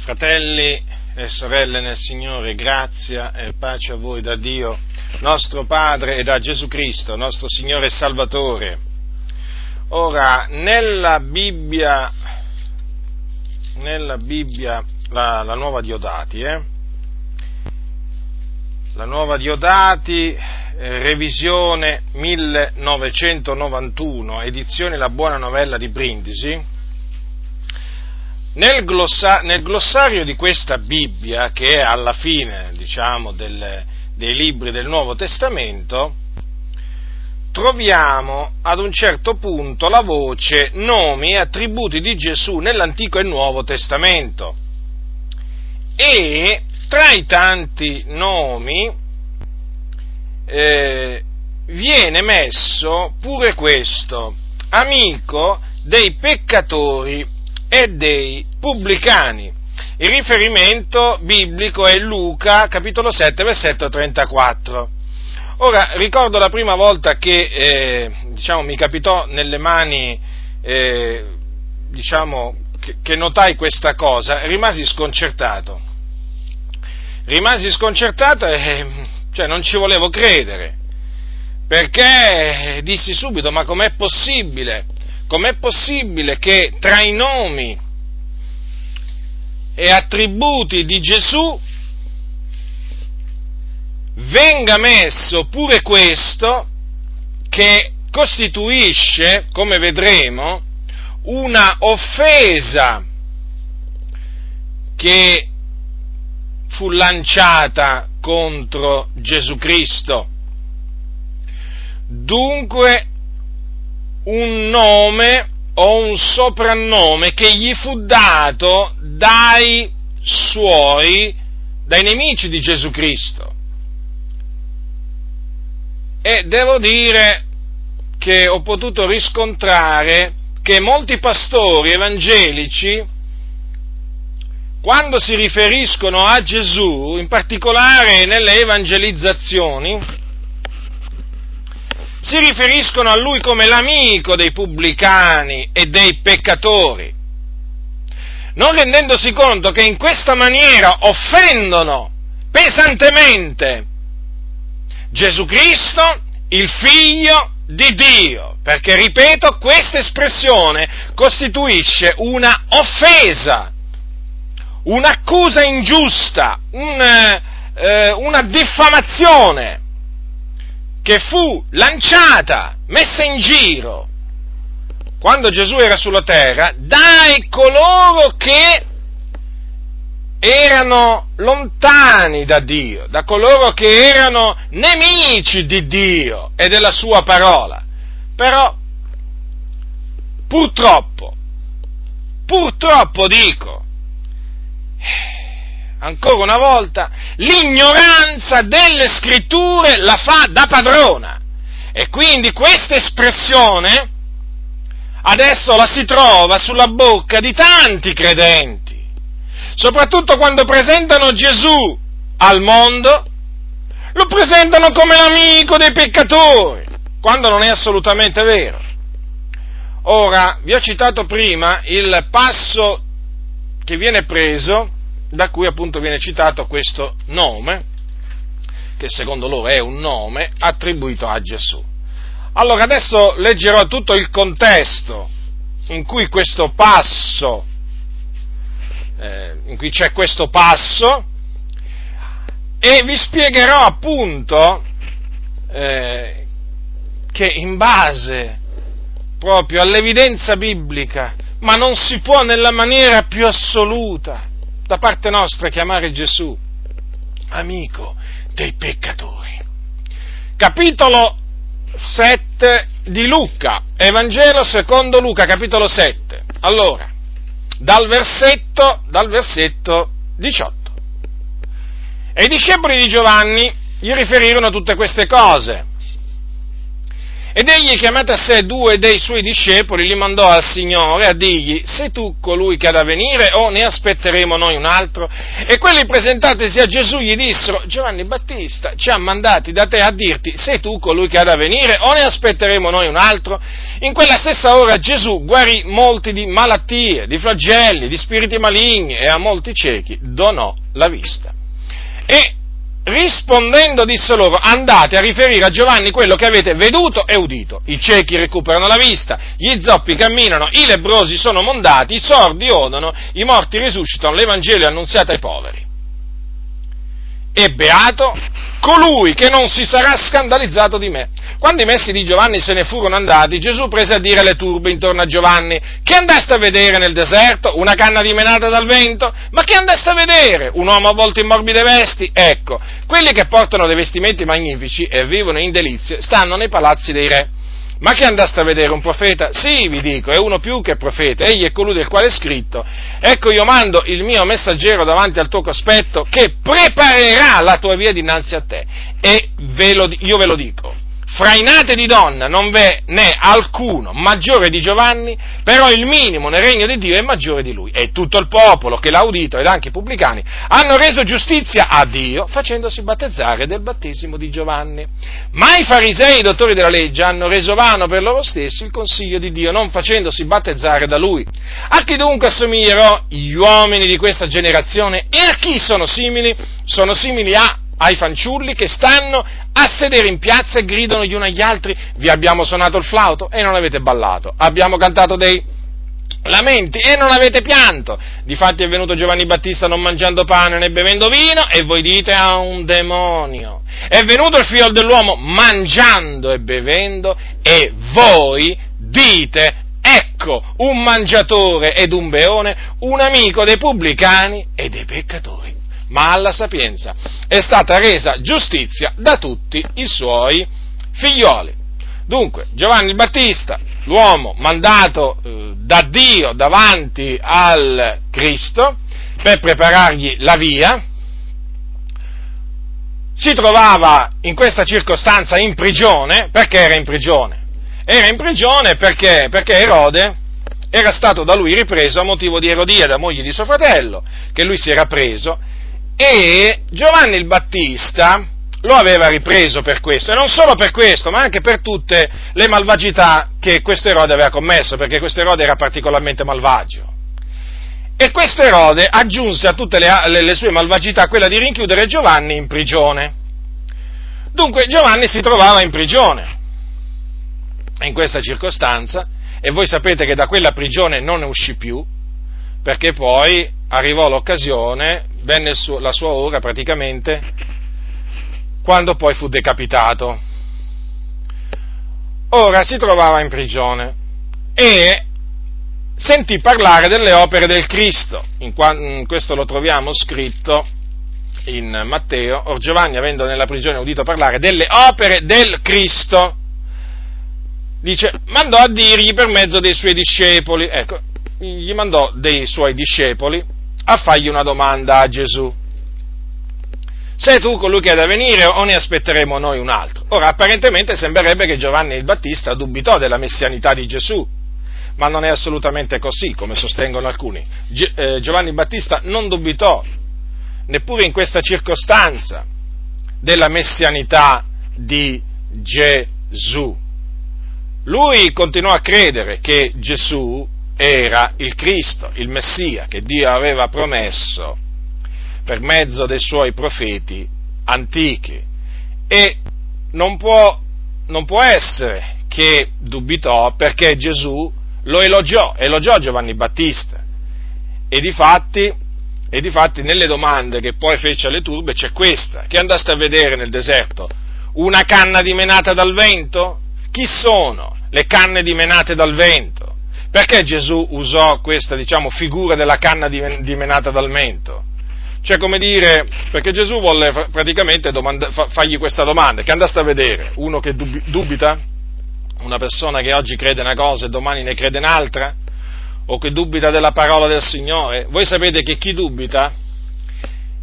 Fratelli e sorelle nel Signore, grazia e pace a voi da Dio, nostro Padre, e da Gesù Cristo, nostro Signore e Salvatore. Ora, nella Bibbia, nella Bibbia la, la nuova Diodati, eh? la nuova Diodati, eh, revisione 1991, edizione La Buona Novella di Brindisi, nel, glossa, nel, glossario di questa Bibbia, che è alla fine, diciamo, del, dei libri del Nuovo Testamento, troviamo ad un certo punto la voce nomi e attributi di Gesù nell'Antico e Nuovo Testamento. E tra i tanti nomi eh, viene messo pure questo, amico dei peccatori e dei pubblicani. Il riferimento biblico è Luca, capitolo 7, versetto 34. Ora, ricordo la prima volta che, eh, diciamo, mi capitò nelle mani, eh, diciamo, che, che notai questa cosa, rimasi sconcertato. Rimasi sconcertato e, cioè, non ci volevo credere, perché dissi subito, ma com'è possibile? Com'è possibile che tra i nomi e attributi di Gesù venga messo pure questo che costituisce, come vedremo, una offesa che fu lanciata contro Gesù Cristo. Dunque un nome o un soprannome che gli fu dato dai suoi, dai nemici di Gesù Cristo. E devo dire che ho potuto riscontrare che molti pastori evangelici, quando si riferiscono a Gesù, in particolare nelle evangelizzazioni, si riferiscono a lui come l'amico dei pubblicani e dei peccatori, non rendendosi conto che in questa maniera offendono pesantemente Gesù Cristo, il figlio di Dio, perché, ripeto, questa espressione costituisce una offesa, un'accusa ingiusta, un, eh, una diffamazione che fu lanciata, messa in giro, quando Gesù era sulla terra, dai coloro che erano lontani da Dio, da coloro che erano nemici di Dio e della sua parola. Però, purtroppo, purtroppo dico, ancora una volta, l'ignoranza delle scritture la fa da padrona. E quindi questa espressione adesso la si trova sulla bocca di tanti credenti, soprattutto quando presentano Gesù al mondo, lo presentano come l'amico dei peccatori, quando non è assolutamente vero. Ora, vi ho citato prima il passo che viene preso da cui appunto viene citato questo nome, che secondo loro è un nome attribuito a Gesù. Allora adesso leggerò tutto il contesto in cui questo passo, eh, in cui c'è questo passo, e vi spiegherò appunto eh, che in base proprio all'evidenza biblica, ma non si può nella maniera più assoluta, da parte nostra chiamare Gesù amico dei peccatori. Capitolo 7 di Luca, Evangelo secondo Luca, capitolo 7. Allora, dal versetto, dal versetto 18. E i discepoli di Giovanni gli riferirono tutte queste cose. Ed egli, chiamati a sé due dei suoi discepoli, li mandò al Signore a dirgli, sei tu colui che ha da venire o ne aspetteremo noi un altro? E quelli presentatisi a Gesù gli dissero, Giovanni Battista ci ha mandati da te a dirti, sei tu colui che ha da venire o ne aspetteremo noi un altro? In quella stessa ora Gesù guarì molti di malattie, di flagelli, di spiriti maligni e a molti ciechi donò la vista. E rispondendo disse loro, andate a riferire a Giovanni quello che avete veduto e udito. I ciechi recuperano la vista, gli zoppi camminano, i lebrosi sono mondati, i sordi odono, i morti risuscitano, l'Evangelo è annunziato ai poveri. E beato colui che non si sarà scandalizzato di me. Quando i messi di Giovanni se ne furono andati, Gesù prese a dire alle turbe intorno a Giovanni, che andeste a vedere nel deserto? Una canna dimenata dal vento? Ma che andeste a vedere? Un uomo avvolto in morbide vesti? Ecco, quelli che portano dei vestimenti magnifici e vivono in delizie stanno nei palazzi dei re. Ma che andaste a vedere un profeta? Sì, vi dico, è uno più che profeta, egli è colui del quale è scritto, ecco io mando il mio messaggero davanti al tuo cospetto che preparerà la tua via dinanzi a te. E ve lo, io ve lo dico, fra i nati di donna non ve n'è alcuno maggiore di Giovanni, però il minimo nel regno di Dio è maggiore di lui. E tutto il popolo che l'ha udito ed anche i pubblicani hanno reso giustizia a Dio facendosi battezzare del battesimo di Giovanni. Ma i farisei, i dottori della legge, hanno reso vano per loro stessi il consiglio di Dio, non facendosi battezzare da lui. A chi dunque assomiglierò gli uomini di questa generazione e a chi sono simili? Sono simili a ai fanciulli che stanno a sedere in piazza e gridano gli uni agli altri, vi abbiamo suonato il flauto e non avete ballato, abbiamo cantato dei lamenti e non avete pianto. Difatti è venuto Giovanni Battista non mangiando pane né bevendo vino e voi dite a un demonio. È venuto il figlio dell'uomo mangiando e bevendo e voi dite ecco un mangiatore ed un beone, un amico dei pubblicani e dei peccatori ma alla sapienza è stata resa giustizia da tutti i suoi figlioli. Dunque, Giovanni Battista, l'uomo mandato eh, da Dio davanti al Cristo per preparargli la via, si trovava in questa circostanza in prigione, perché era in prigione? Era in prigione perché, perché Erode era stato da lui ripreso a motivo di Erodia, da moglie di suo fratello, che lui si era preso, e Giovanni il Battista lo aveva ripreso per questo, e non solo per questo, ma anche per tutte le malvagità che questo Erode aveva commesso, perché questo Erode era particolarmente malvagio. E questo Erode aggiunse a tutte le, le, le sue malvagità quella di rinchiudere Giovanni in prigione. Dunque Giovanni si trovava in prigione in questa circostanza, e voi sapete che da quella prigione non ne uscì più, perché poi arrivò l'occasione, venne la sua ora praticamente, quando poi fu decapitato. Ora si trovava in prigione e sentì parlare delle opere del Cristo, in questo lo troviamo scritto in Matteo, or Giovanni avendo nella prigione udito parlare delle opere del Cristo, dice, mandò a dirgli per mezzo dei suoi discepoli, ecco, gli mandò dei suoi discepoli a fargli una domanda a Gesù. Sei tu colui che è da venire o ne aspetteremo noi un altro? Ora, apparentemente sembrerebbe che Giovanni il Battista dubitò della messianità di Gesù, ma non è assolutamente così, come sostengono alcuni. Eh, Giovanni Battista non dubitò, neppure in questa circostanza, della messianità di Gesù. Lui continuò a credere che Gesù era il Cristo, il Messia, che Dio aveva promesso per mezzo dei suoi profeti antichi. E non può, non può essere che dubitò perché Gesù lo elogiò, elogiò Giovanni Battista. E difatti, e difatti nelle domande che poi fece alle turbe c'è questa, che andaste a vedere nel deserto? Una canna dimenata dal vento? Chi sono le canne dimenate dal vento? Perché Gesù usò questa, diciamo, figura della canna dimenata dal mento? Cioè, come dire, perché Gesù volle praticamente domanda, fargli questa domanda, che andaste a vedere, uno che dubita, una persona che oggi crede una cosa e domani ne crede un'altra, o che dubita della parola del Signore, voi sapete che chi dubita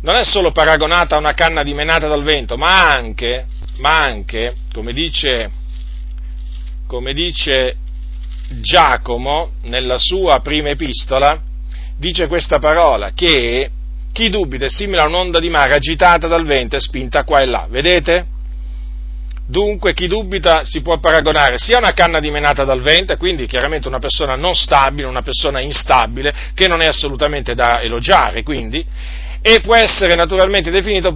non è solo paragonata a una canna dimenata dal vento, ma anche, ma anche come dice come dice Giacomo nella sua prima epistola, dice questa parola, che chi dubita è simile a un'onda di mare agitata dal vento e spinta qua e là. Vedete? Dunque chi dubita si può paragonare sia a una canna dimenata dal vento, quindi chiaramente una persona non stabile, una persona instabile, che non è assolutamente da elogiare, quindi, e può essere naturalmente definito,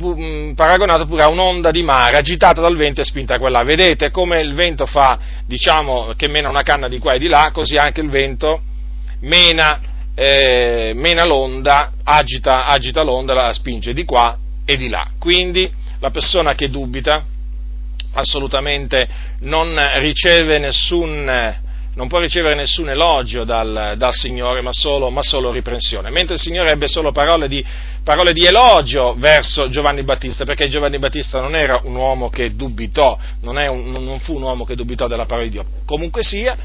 paragonato pure a un'onda di mare agitata dal vento e spinta qua là. Vedete come il vento fa, diciamo, che mena una canna di qua e di là, così anche il vento mena, eh, mena l'onda, agita, agita l'onda, la spinge di qua e di là. Quindi la persona che dubita assolutamente non riceve nessun, non può ricevere nessun elogio dal, dal Signore, ma solo, ma solo, riprensione. Mentre il Signore ebbe solo parole di, parole di, elogio verso Giovanni Battista, perché Giovanni Battista non era un uomo che dubitò, non, un, non fu un uomo che dubitò della parola di Dio. Comunque sia,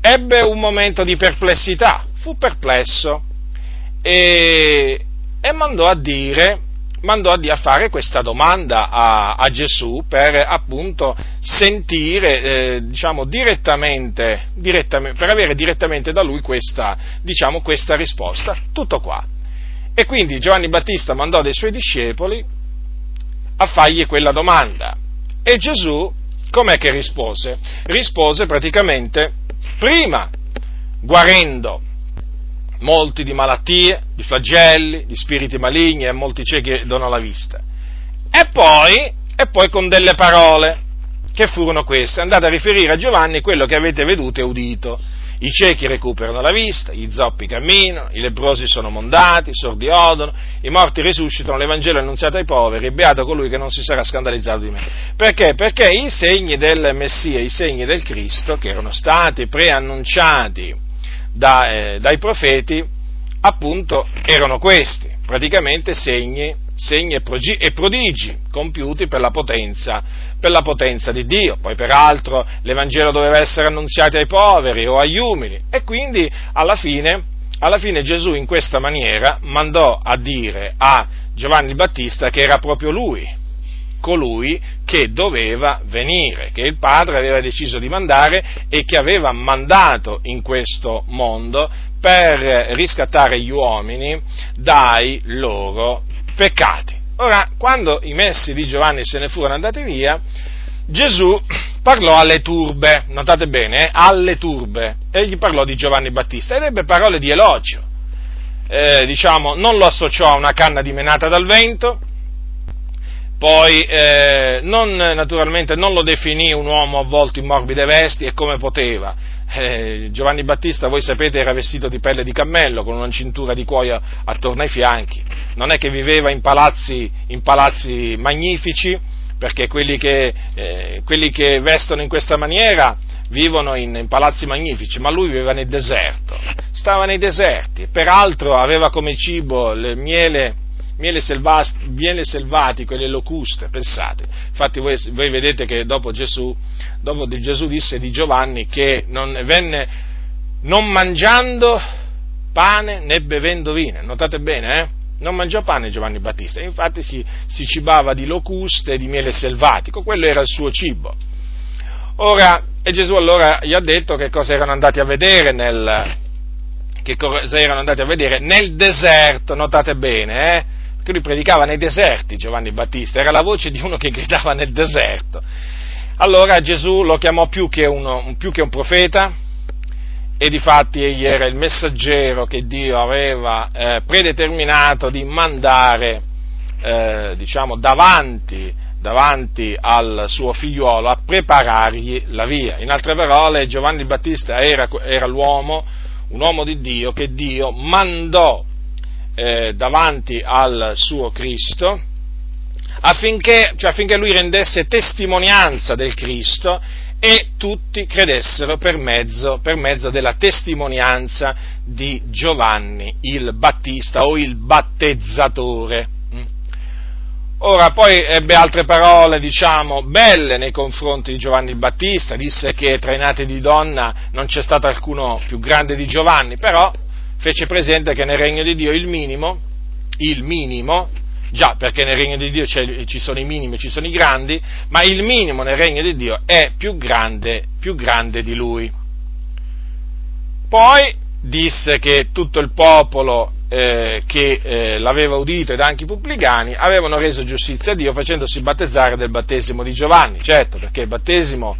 ebbe un momento di perplessità, fu perplesso e, e mandò a dire mandò a, a fare questa domanda a, a Gesù per appunto sentire, eh, diciamo, direttamente, direttamente, per avere direttamente da lui questa, diciamo, questa risposta. Tutto qua. E quindi Giovanni Battista mandò dei suoi discepoli a fargli quella domanda. E Gesù, com'è che rispose? Rispose praticamente prima guarendo molti di malattie, di flagelli, di spiriti maligni e molti ciechi donano la vista. E poi, e poi con delle parole, che furono queste, andate a riferire a Giovanni quello che avete veduto e udito. I ciechi recuperano la vista, gli zoppi camminano, i lebrosi sono mondati, i sordi odono, i morti risuscitano, l'Evangelo è annunziato ai poveri, beato colui che non si sarà scandalizzato di me. Perché? Perché i segni del Messia, i segni del Cristo, che erano stati preannunciati da, eh, dai profeti, appunto, erano questi, praticamente segni, segni e, prodigi compiuti per la, potenza, per la potenza di Dio. Poi peraltro l'Evangelo doveva essere annunziato ai poveri o agli umili e quindi alla fine, alla fine Gesù in questa maniera mandò a dire a Giovanni il Battista che era proprio lui colui che doveva venire, che il Padre aveva deciso di mandare e che aveva mandato in questo mondo per riscattare gli uomini dai loro peccati. Ora, quando i messi di Giovanni se ne furono andati via, Gesù parlò alle turbe, notate bene, eh, alle turbe, e gli parlò di Giovanni Battista ed ebbe parole di elogio. Eh, diciamo, non lo associò a una canna dimenata dal vento, poi eh, non, naturalmente non lo definì un uomo avvolto in morbide vesti e come poteva. Eh, Giovanni Battista, voi sapete, era vestito di pelle di cammello con una cintura di cuoio attorno ai fianchi. Non è che viveva in palazzi, in palazzi magnifici, perché quelli che, eh, quelli che, vestono in questa maniera vivono in, in, palazzi magnifici, ma lui viveva nel deserto, stava nei deserti, peraltro aveva come cibo il miele miele, selvas- miele selvatico e le locuste, pensate. Infatti voi, voi vedete che dopo Gesù, dopo Gesù disse di Giovanni che non venne non mangiando pane né bevendo vino, notate bene, eh? Non mangiò pane Giovanni Battista, infatti si, si cibava di locuste e di miele selvatico, quello era il suo cibo. Ora, e Gesù allora gli ha detto che cosa erano andati a vedere nel, che cosa erano andati a vedere nel deserto, notate bene, eh? Che lui predicava nei deserti, Giovanni Battista, era la voce di uno che gridava nel deserto. Allora Gesù lo chiamò più che, uno, più che un profeta e difatti egli era il messaggero che Dio aveva eh, predeterminato di mandare eh, diciamo, davanti, davanti al suo figliuolo a preparargli la via. In altre parole, Giovanni Battista era, era l'uomo, un uomo di Dio che Dio mandò eh, davanti al suo Cristo, affinché, cioè affinché lui rendesse testimonianza del Cristo e tutti credessero per mezzo, per mezzo, della testimonianza di Giovanni il Battista o il battezzatore. Mm. Ora poi ebbe altre parole, diciamo, belle nei confronti di Giovanni il Battista, disse che tra i nati di donna non c'è stato alcuno più grande di Giovanni, però fece presente che nel regno di Dio il minimo, il minimo Già, perché nel regno di Dio ci sono i minimi e ci sono i grandi, ma il minimo nel regno di Dio è più grande, più grande di lui. Poi disse che tutto il popolo eh, che eh, l'aveva udito ed anche i pubblicani avevano reso giustizia a Dio facendosi battezzare del battesimo di Giovanni. Certo, perché il battesimo,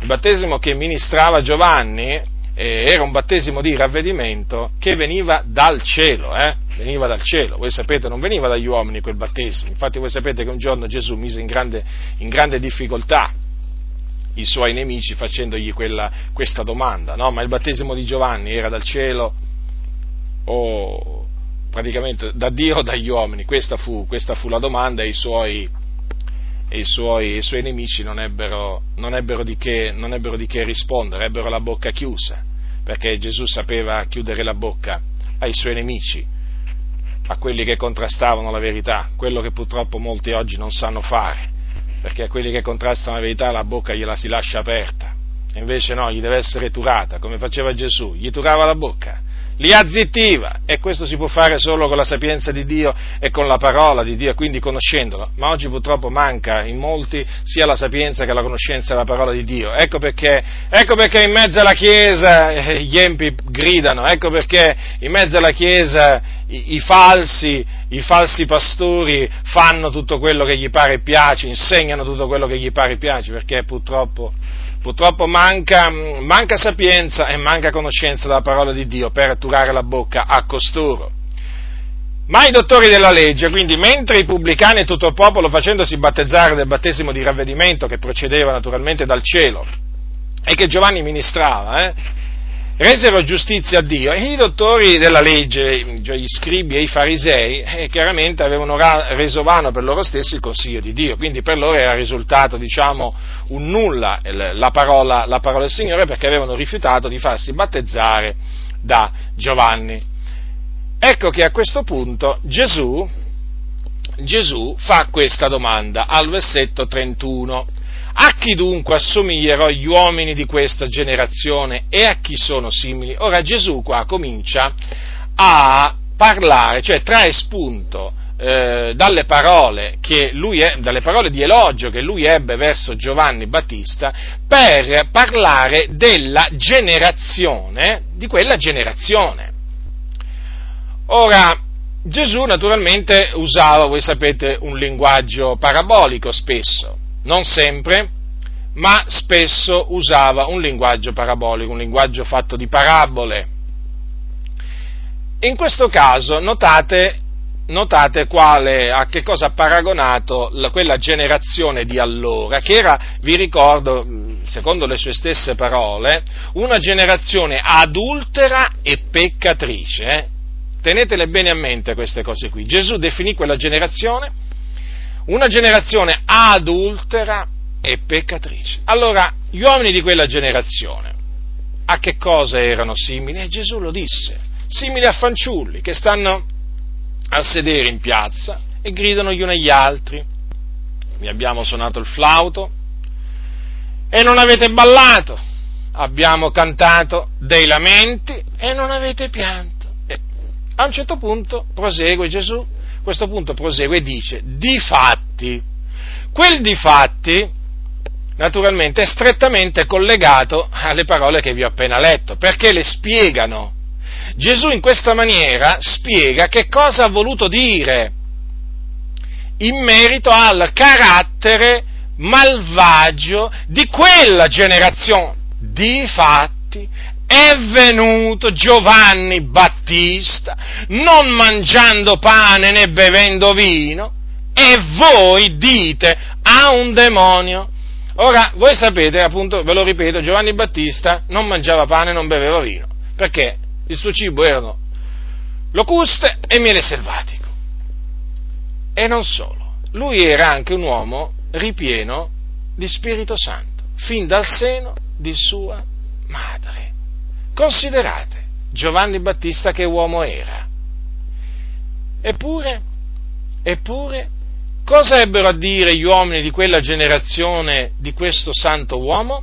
il battesimo che ministrava Giovanni eh, era un battesimo di ravvedimento che veniva dal cielo, eh? veniva dal cielo. Voi sapete, non veniva dagli uomini quel battesimo. Infatti voi sapete che un giorno Gesù mise in grande, in grande difficoltà i suoi nemici facendogli quella, questa domanda, no? Ma il battesimo di Giovanni era dal cielo o praticamente da Dio o dagli uomini? Questa fu, questa fu la domanda e i suoi, i suoi, i suoi nemici non ebbero, non, ebbero che, non ebbero di che rispondere, ebbero la bocca chiusa, perché Gesù sapeva chiudere la bocca ai suoi nemici, a quelli che contrastavano la verità, quello che purtroppo molti oggi non sanno fare perché a quelli che contrastano la verità la bocca gliela si lascia aperta, invece no, gli deve essere turata, come faceva Gesù, gli turava la bocca, li azzittiva e questo si può fare solo con la sapienza di Dio e con la parola di Dio, quindi conoscendolo. Ma oggi purtroppo manca in molti sia la sapienza che la conoscenza della parola di Dio. Ecco perché, ecco perché in mezzo alla Chiesa eh, gli empi gridano, ecco perché in mezzo alla Chiesa i, i falsi i falsi pastori fanno tutto quello che gli pare e piace, insegnano tutto quello che gli pare e piace, perché purtroppo, purtroppo manca, manca, sapienza e manca conoscenza della parola di Dio per atturare la bocca a costoro. Ma i dottori della legge, quindi mentre i pubblicani e tutto il popolo facendosi battezzare del battesimo di ravvedimento che procedeva naturalmente dal cielo e che Giovanni ministrava, eh, resero giustizia a Dio e i dottori della legge, cioè gli scribi e i farisei, eh, chiaramente avevano reso vano per loro stessi il consiglio di Dio, quindi per loro era risultato, diciamo, un nulla la parola, la parola del Signore perché avevano rifiutato di farsi battezzare da Giovanni. Ecco che a questo punto Gesù, Gesù fa questa domanda al versetto 31 a chi dunque assomiglierò gli uomini di questa generazione e a chi sono simili? Ora Gesù qua comincia a parlare, cioè trae spunto eh, dalle, parole è, dalle parole di elogio che lui ebbe verso Giovanni Battista per parlare della generazione, di quella generazione. Ora, Gesù naturalmente usava, voi sapete, un linguaggio parabolico spesso non sempre, ma spesso usava un linguaggio parabolico, un linguaggio fatto di parabole. In questo caso notate, notate quale, a che cosa ha paragonato la, quella generazione di allora, che era, vi ricordo, secondo le sue stesse parole, una generazione adultera e peccatrice. Eh? Tenetele bene a mente queste cose qui. Gesù definì quella generazione una generazione adultera e peccatrice. Allora, gli uomini di quella generazione, a che cosa erano simili? E Gesù lo disse, simili a fanciulli che stanno a sedere in piazza e gridano gli uni agli altri. Vi abbiamo suonato il flauto e non avete ballato, abbiamo cantato dei lamenti e non avete pianto. E a un certo punto prosegue Gesù questo punto prosegue e dice, difatti, quel difatti naturalmente è strettamente collegato alle parole che vi ho appena letto, perché le spiegano. Gesù in questa maniera spiega che cosa ha voluto dire in merito al carattere malvagio di quella generazione. Difatti è venuto Giovanni Battista, non mangiando pane né bevendo vino, e voi dite ha un demonio. Ora, voi sapete, appunto, ve lo ripeto, Giovanni Battista non mangiava pane e non beveva vino, perché il suo cibo erano locuste e miele selvatico. E non solo, lui era anche un uomo ripieno di Spirito Santo, fin dal seno di sua madre. Considerate Giovanni Battista che uomo era. Eppure, eppure, cosa ebbero a dire gli uomini di quella generazione di questo santo uomo?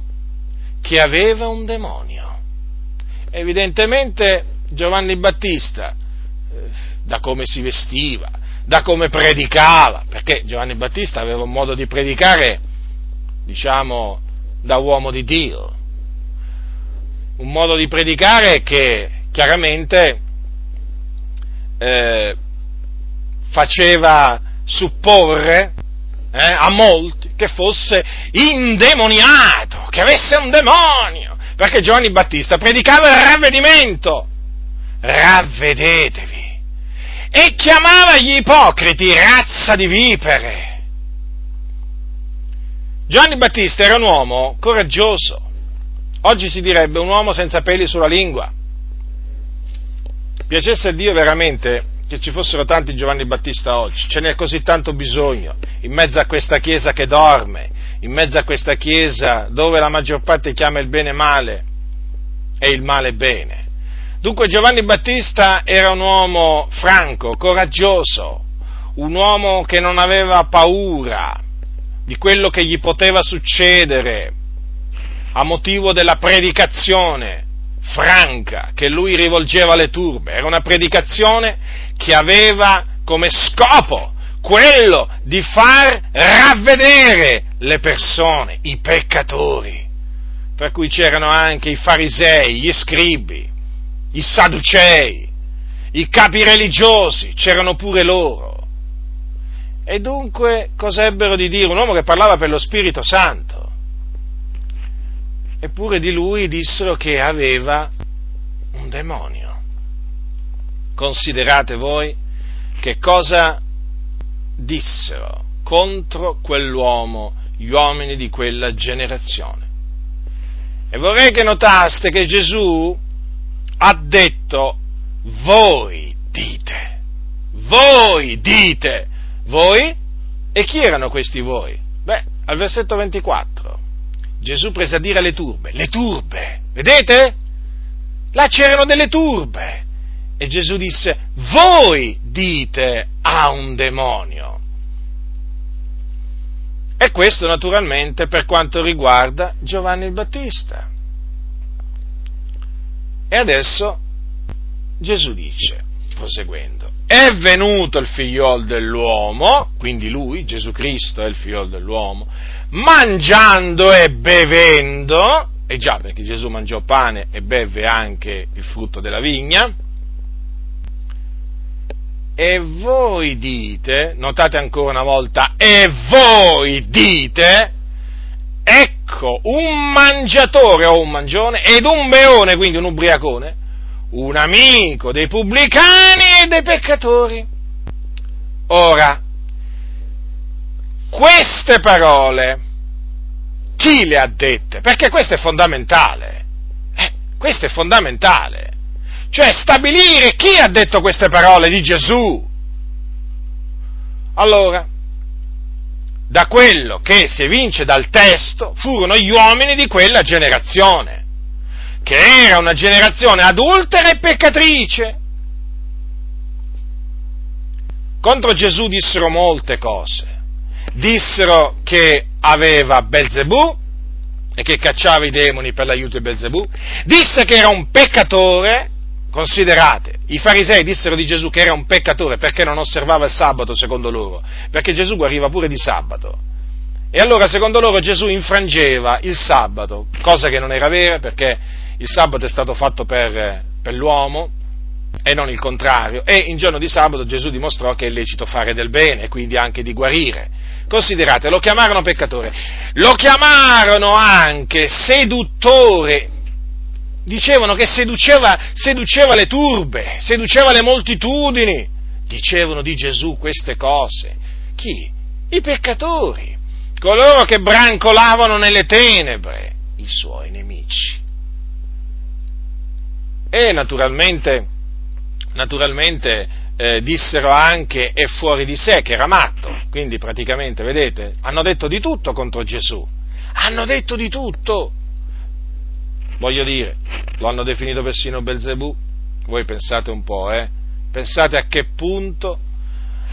Che aveva un demonio. Evidentemente Giovanni Battista, eh, da come si vestiva, da come predicava, perché Giovanni Battista aveva un modo di predicare, diciamo, da uomo di Dio, un modo di predicare che chiaramente eh, faceva supporre eh, a molti che fosse indemoniato, che avesse un demonio, perché Giovanni Battista predicava il ravvedimento, ravvedetevi, e chiamava gli ipocriti razza di vipere. Giovanni Battista era un uomo coraggioso, oggi si direbbe un uomo senza peli sulla lingua. Piacesse a Dio veramente che ci fossero tanti Giovanni Battista oggi, ce n'è così tanto bisogno, in mezzo a questa Chiesa che dorme, in mezzo a questa Chiesa dove la maggior parte chiama il bene male e il male bene. Dunque Giovanni Battista era un uomo franco, coraggioso, un uomo che non aveva paura di quello che gli poteva succedere a motivo della predicazione franca che lui rivolgeva alle turbe. Era una predicazione che aveva come scopo quello di far ravvedere le persone, i peccatori, tra cui c'erano anche i farisei, gli scribi, i sadducei, i capi religiosi, c'erano pure loro. E dunque cosa ebbero di dire? Un uomo che parlava per lo Spirito Santo. Eppure di lui dissero che aveva un demonio. Considerate voi che cosa dissero contro quell'uomo gli uomini di quella generazione. E vorrei che notaste che Gesù ha detto voi dite, voi dite, voi? E chi erano questi voi? Beh, al versetto 24 Gesù prese a dire alle turbe, le turbe, vedete? Là c'erano delle turbe. E Gesù disse, voi dite a un demonio. E questo naturalmente per quanto riguarda Giovanni il Battista. E adesso Gesù dice, proseguendo, è venuto il figliol dell'uomo, quindi lui, Gesù Cristo è il figliol dell'uomo, mangiando e bevendo, e già perché Gesù mangiò pane e beve anche il frutto della vigna, e voi dite, notate ancora una volta, e voi dite, ecco un mangiatore o un mangione ed un beone, quindi un ubriacone, un amico dei pubblicani e dei peccatori. Ora, queste parole chi le ha dette? Perché questo è fondamentale. Eh, questo è fondamentale. Cioè stabilire chi ha detto queste parole di Gesù. Allora, da quello che si evince dal testo, furono gli uomini di quella generazione, che era una generazione adultera e peccatrice. Contro Gesù dissero molte cose. Dissero che aveva Belzebù e che cacciava i demoni per l'aiuto di Belzebù. Disse che era un peccatore Considerate, i farisei dissero di Gesù che era un peccatore perché non osservava il sabato secondo loro, perché Gesù guariva pure di sabato. E allora secondo loro Gesù infrangeva il sabato, cosa che non era vera perché il sabato è stato fatto per, per l'uomo e non il contrario. E in giorno di sabato Gesù dimostrò che è lecito fare del bene e quindi anche di guarire. Considerate, lo chiamarono peccatore, lo chiamarono anche seduttore dicevano che seduceva, seduceva le turbe, seduceva le moltitudini. Dicevano di Gesù queste cose. Chi? I peccatori, coloro che brancolavano nelle tenebre, i suoi nemici. E naturalmente, naturalmente eh, dissero anche è fuori di sé, che era matto. Quindi praticamente, vedete, hanno detto di tutto contro Gesù. Hanno detto di tutto. Voglio dire, lo hanno definito persino Belzebù. Voi pensate un po', eh? Pensate a che punto,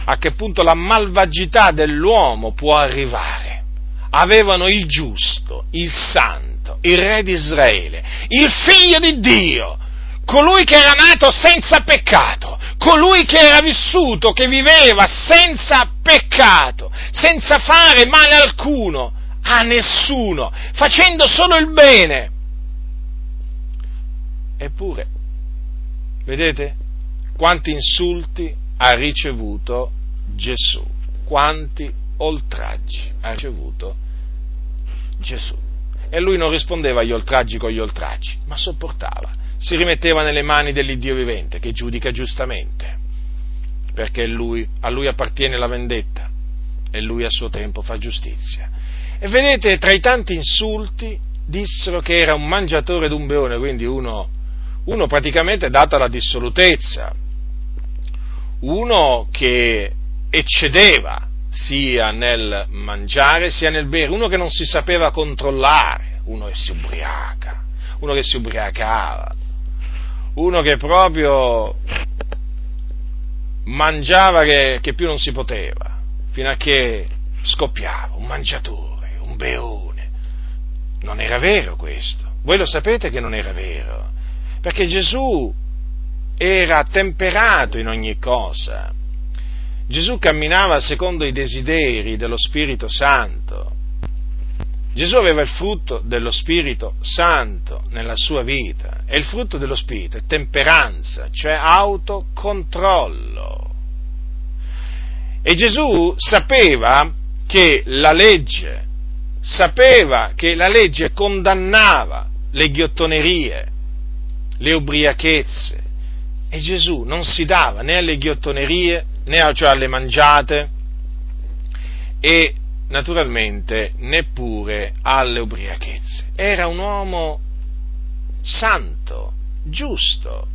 a che punto la malvagità dell'uomo può arrivare. Avevano il giusto, il santo, il re di Israele, il figlio di Dio, colui che era nato senza peccato, colui che era vissuto, che viveva senza peccato, senza fare male alcuno a nessuno, facendo solo il bene. Eppure, vedete quanti insulti ha ricevuto Gesù, quanti oltraggi ha ricevuto Gesù. E lui non rispondeva agli oltraggi con gli oltraggi, ma sopportava, si rimetteva nelle mani dell'Iddio vivente che giudica giustamente, perché lui, a lui appartiene la vendetta e lui a suo tempo fa giustizia. E vedete, tra i tanti insulti dissero che era un mangiatore d'un beone, quindi uno, uno praticamente data la dissolutezza, uno che eccedeva sia nel mangiare sia nel bere, uno che non si sapeva controllare, uno che si ubriaca, uno che si ubriacava, uno che proprio mangiava che, che più non si poteva, fino a che scoppiava, un mangiatore, un beone. Non era vero questo. Voi lo sapete che non era vero, perché Gesù era temperato in ogni cosa. Gesù camminava secondo i desideri dello Spirito Santo. Gesù aveva il frutto dello Spirito Santo nella sua vita e il frutto dello Spirito è temperanza, cioè autocontrollo. E Gesù sapeva che la legge, sapeva che la legge condannava le ghiottonerie, le ubriachezze, e Gesù non si dava né alle ghiottonerie né cioè alle mangiate e naturalmente neppure alle ubriachezze. Era un uomo santo, giusto,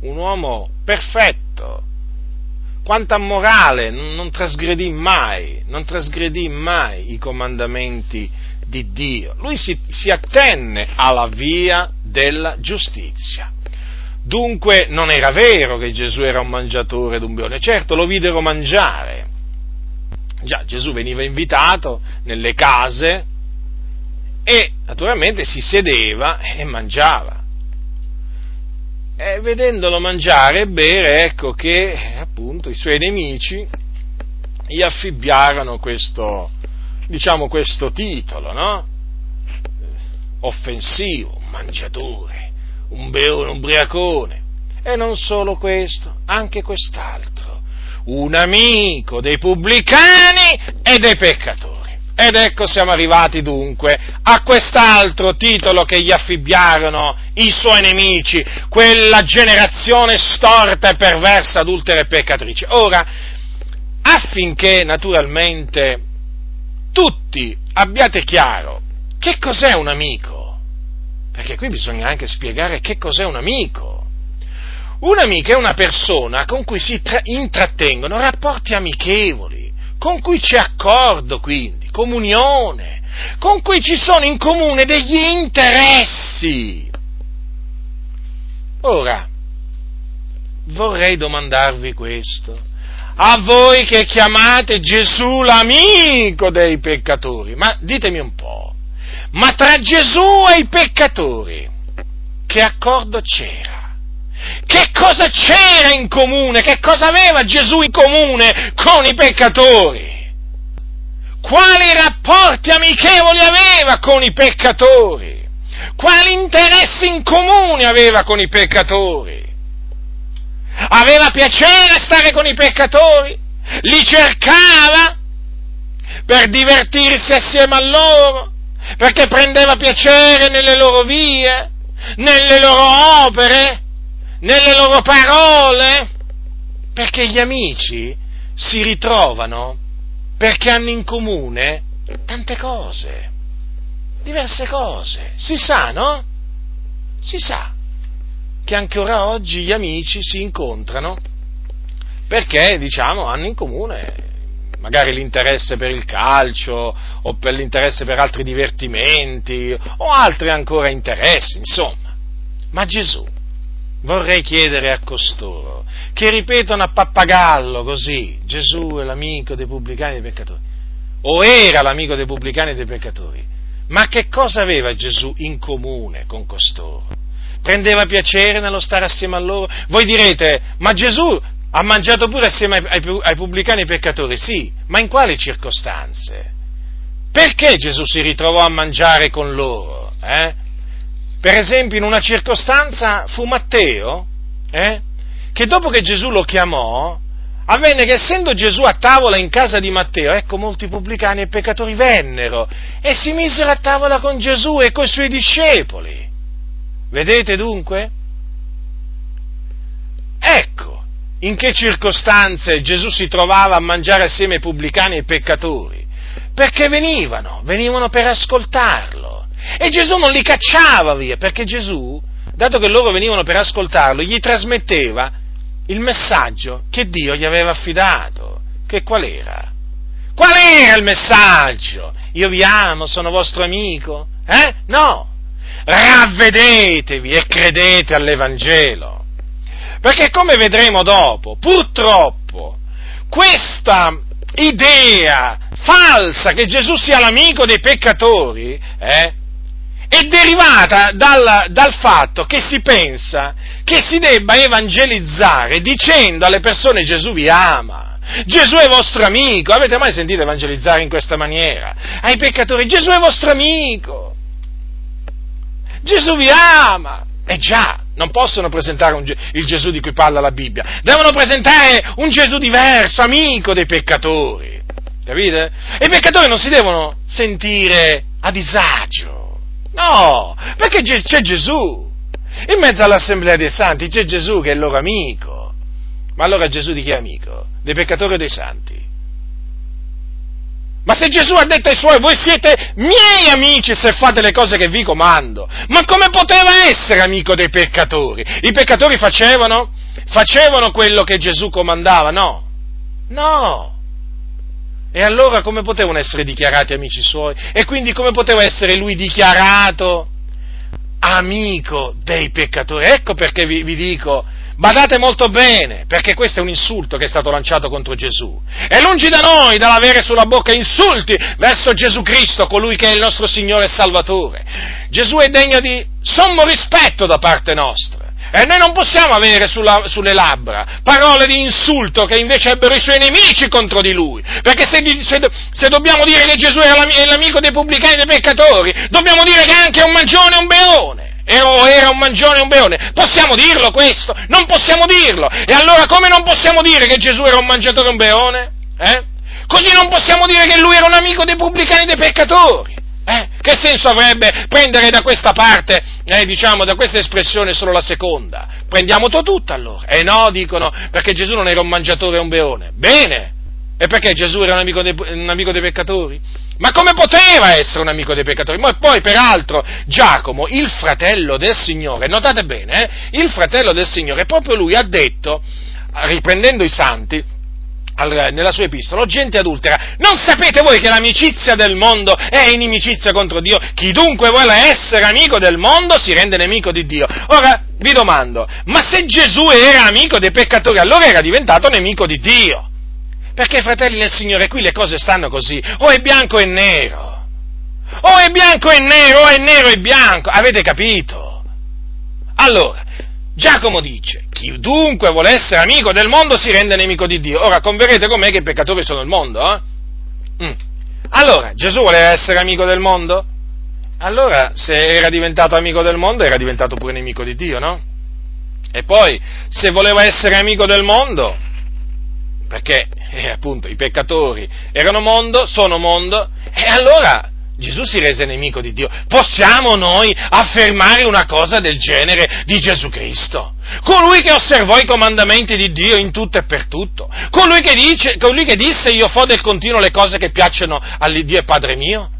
un uomo perfetto. Quanta morale, non trasgredì mai, non trasgredì mai i comandamenti di Dio. Lui si, si attenne alla via della giustizia. Dunque non era vero che Gesù era un mangiatore d'un beone, certo lo videro mangiare. Già, Gesù veniva invitato nelle case e naturalmente si sedeva e mangiava. E vedendolo mangiare e bere, ecco che appunto i suoi nemici gli affibbiarono questo, diciamo, questo titolo, no? Offensivo, un mangiatore un beone, un ubriacone. E non solo questo, anche quest'altro, un amico dei pubblicani e dei peccatori. Ed ecco siamo arrivati dunque a quest'altro titolo che gli affibbiarono i suoi nemici, quella generazione storta e perversa, adultera e peccatrice. Ora, affinché naturalmente tutti abbiate chiaro che cos'è un amico, perché qui bisogna anche spiegare che cos'è un amico. Un amico è una persona con cui si tra- intrattengono rapporti amichevoli, con cui c'è accordo quindi, comunione, con cui ci sono in comune degli interessi. Ora, vorrei domandarvi questo. A voi che chiamate Gesù l'amico dei peccatori, ma ditemi un po', ma tra Gesù e i peccatori, che accordo c'era? Che cosa c'era in comune? Che cosa aveva Gesù in comune con i peccatori? Quali rapporti amichevoli aveva con i peccatori? Quali interessi in comune aveva con i peccatori? Aveva piacere stare con i peccatori? Li cercava per divertirsi assieme a loro? perché prendeva piacere nelle loro vie, nelle loro opere, nelle loro parole, perché gli amici si ritrovano perché hanno in comune tante cose, diverse cose. Si sa, no? Si sa che anche ora oggi gli amici si incontrano perché, diciamo, hanno in comune magari l'interesse per il calcio o per l'interesse per altri divertimenti o altri ancora interessi, insomma. Ma Gesù, vorrei chiedere a costoro che ripetono a pappagallo così, Gesù è l'amico dei pubblicani e dei peccatori, o era l'amico dei pubblicani e dei peccatori, ma che cosa aveva Gesù in comune con costoro? prendeva piacere nello stare assieme a loro. Voi direte, ma Gesù ha mangiato pure assieme ai, ai, ai pubblicani e peccatori? Sì, ma in quali circostanze? Perché Gesù si ritrovò a mangiare con loro? Eh? Per esempio, in una circostanza fu Matteo, eh? che dopo che Gesù lo chiamò, avvenne che essendo Gesù a tavola in casa di Matteo, ecco molti pubblicani e peccatori vennero e si misero a tavola con Gesù e con i suoi discepoli. Vedete dunque? Ecco in che circostanze Gesù si trovava a mangiare assieme ai pubblicani e ai peccatori. Perché venivano, venivano per ascoltarlo. E Gesù non li cacciava via, perché Gesù, dato che loro venivano per ascoltarlo, gli trasmetteva il messaggio che Dio gli aveva affidato. Che qual era? Qual era il messaggio? Io vi amo, sono vostro amico? Eh? No! Ravvedetevi e credete all'Evangelo. Perché come vedremo dopo, purtroppo, questa idea falsa che Gesù sia l'amico dei peccatori, eh, è derivata dal, dal, fatto che si pensa che si debba evangelizzare dicendo alle persone Gesù vi ama. Gesù è vostro amico. Avete mai sentito evangelizzare in questa maniera? Ai peccatori, Gesù è vostro amico. Gesù vi ama. E già, non possono presentare un, il Gesù di cui parla la Bibbia. Devono presentare un Gesù diverso, amico dei peccatori. Capite? E i peccatori non si devono sentire a disagio. No, perché c'è Gesù. In mezzo all'assemblea dei santi c'è Gesù che è il loro amico. Ma allora Gesù di chi è amico? Dei peccatori o dei santi? Ma se Gesù ha detto ai suoi, voi siete miei amici se fate le cose che vi comando, ma come poteva essere amico dei peccatori? I peccatori facevano? Facevano quello che Gesù comandava? No. No. E allora come potevano essere dichiarati amici suoi? E quindi come poteva essere lui dichiarato amico dei peccatori. Ecco perché vi, vi, dico, badate molto bene, perché questo è un insulto che è stato lanciato contro Gesù. È lungi da noi dall'avere sulla bocca insulti verso Gesù Cristo, colui che è il nostro Signore e Salvatore. Gesù è degno di sommo rispetto da parte nostra. E noi non possiamo avere sulla, sulle labbra parole di insulto che invece ebbero i suoi nemici contro di lui. Perché se, se, se dobbiamo dire che Gesù è l'amico dei pubblicani e dei peccatori, dobbiamo dire che anche è un mangione e un beone. Era un mangione e un beone. Possiamo dirlo questo? Non possiamo dirlo. E allora come non possiamo dire che Gesù era un mangiatore e un beone? Eh? Così non possiamo dire che lui era un amico dei pubblicani e dei peccatori. Che senso avrebbe prendere da questa parte, eh, diciamo, da questa espressione solo la seconda? Prendiamo tutta allora. E eh no, dicono, perché Gesù non era un mangiatore e un beone. Bene! E perché Gesù era un amico, dei, un amico dei peccatori? Ma come poteva essere un amico dei peccatori? Ma poi, peraltro, Giacomo, il fratello del Signore, notate bene, eh, il fratello del Signore, proprio lui ha detto, riprendendo i santi, nella sua epistola, gente adultera, non sapete voi che l'amicizia del mondo è inimicizia contro Dio? Chi dunque vuole essere amico del mondo si rende nemico di Dio. Ora vi domando, ma se Gesù era amico dei peccatori, allora era diventato nemico di Dio? Perché fratelli nel Signore, qui le cose stanno così, o è bianco e nero, o è bianco e nero, o è nero e bianco, avete capito? Allora, Giacomo dice, chi dunque vuole essere amico del mondo si rende nemico di Dio. Ora, converrete con me che i peccatori sono il mondo, eh? Mm. Allora, Gesù voleva essere amico del mondo? Allora, se era diventato amico del mondo, era diventato pure nemico di Dio, no? E poi, se voleva essere amico del mondo, perché eh, appunto i peccatori erano mondo, sono mondo, e allora Gesù si rese nemico di Dio. Possiamo noi affermare una cosa del genere di Gesù Cristo? Colui che osservò i comandamenti di Dio in tutto e per tutto? Colui che, dice, colui che disse io fo del continuo le cose che piacciono all'Iddio e Padre mio?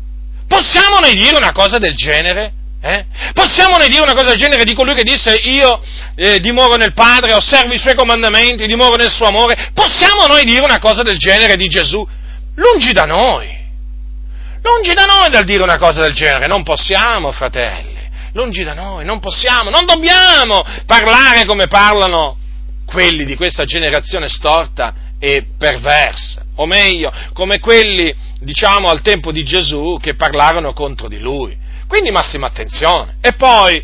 Possiamo noi dire una cosa del genere? Eh? Possiamo noi dire una cosa del genere di colui che disse io eh, dimoro nel Padre, osservo i suoi comandamenti, dimoro nel suo amore? Possiamo noi dire una cosa del genere di Gesù? Lungi da noi. Lungi da noi dal dire una cosa del genere, non possiamo, fratelli, lungi da noi, non possiamo, non dobbiamo parlare come parlano quelli di questa generazione storta e perversa, o meglio, come quelli, diciamo, al tempo di Gesù che parlarono contro di lui. Quindi massima attenzione. E poi,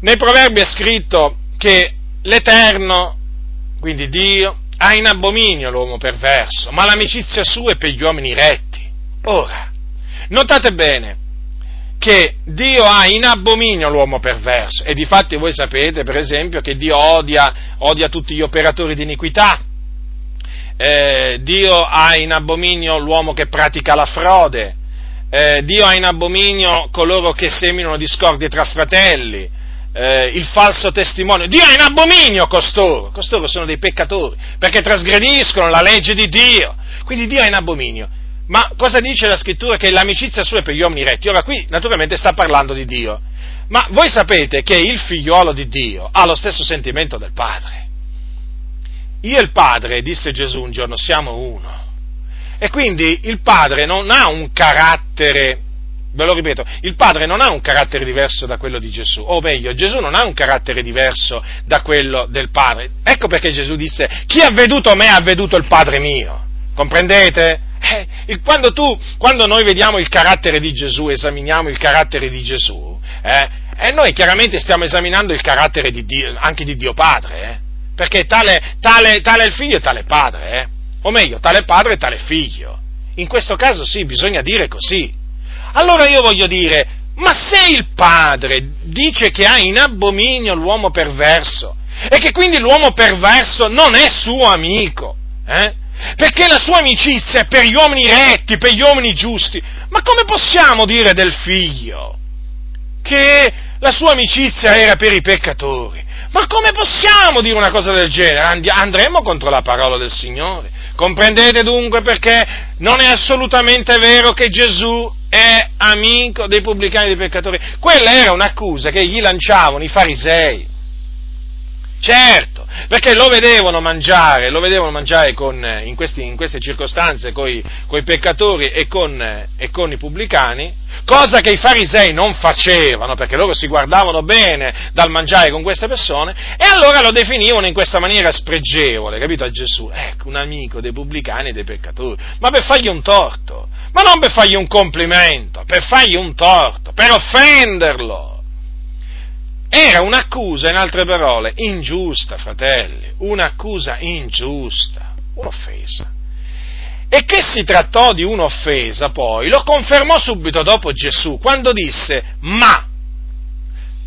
Nei proverbi è scritto che l'Eterno, quindi Dio, ha in abominio l'uomo perverso, ma l'amicizia sua è per gli uomini retti. Ora, notate bene che Dio ha in abominio l'uomo perverso e difatti voi sapete per esempio che Dio odia, odia tutti gli operatori di iniquità, eh, Dio ha in abominio l'uomo che pratica la frode, eh, Dio ha in abominio coloro che seminano discordie tra fratelli, eh, il falso testimone. Dio ha in abominio costoro, costoro sono dei peccatori, perché trasgrediscono la legge di Dio. Quindi Dio ha in abominio. Ma cosa dice la scrittura? Che l'amicizia sua è per gli uomini retti. Ora qui naturalmente sta parlando di Dio. Ma voi sapete che il figliuolo di Dio ha lo stesso sentimento del Padre. Io e il Padre, disse Gesù un giorno, siamo uno. E quindi il Padre non ha un carattere, ve lo ripeto, il Padre non ha un carattere diverso da quello di Gesù, o meglio, Gesù non ha un carattere diverso da quello del Padre. Ecco perché Gesù disse, chi ha veduto me ha veduto il Padre mio. Comprendete? Eh, quando, tu, quando noi vediamo il carattere di Gesù, esaminiamo il carattere di Gesù, eh, e noi chiaramente stiamo esaminando il carattere di Dio, anche di Dio Padre, eh, perché tale, tale, tale, è il figlio e tale è padre, eh? o meglio, tale padre e tale figlio. In questo caso sì, bisogna dire così. Allora io voglio dire, ma se il padre dice che ha in abominio l'uomo perverso e che quindi l'uomo perverso non è suo amico, eh? Perché la sua amicizia è per gli uomini retti, per gli uomini giusti, ma come possiamo dire del figlio che la sua amicizia era per i peccatori? Ma come possiamo dire una cosa del genere? Andremo contro la parola del Signore. Comprendete dunque perché non è assolutamente vero che Gesù è amico dei pubblicani e dei peccatori. Quella era un'accusa che gli lanciavano i farisei. Certo, perché lo vedevano mangiare, lo vedevano mangiare con, in, questi, in, queste circostanze con i peccatori e con, e con, i pubblicani, cosa che i farisei non facevano, perché loro si guardavano bene dal mangiare con queste persone, e allora lo definivano in questa maniera spregevole, capito a Gesù? Ecco, un amico dei pubblicani e dei peccatori, ma per fargli un torto, ma non per fargli un complimento, per fargli un torto, per offenderlo. Era un'accusa, in altre parole, ingiusta, fratelli, un'accusa ingiusta, un'offesa. E che si trattò di un'offesa poi lo confermò subito dopo Gesù, quando disse ma.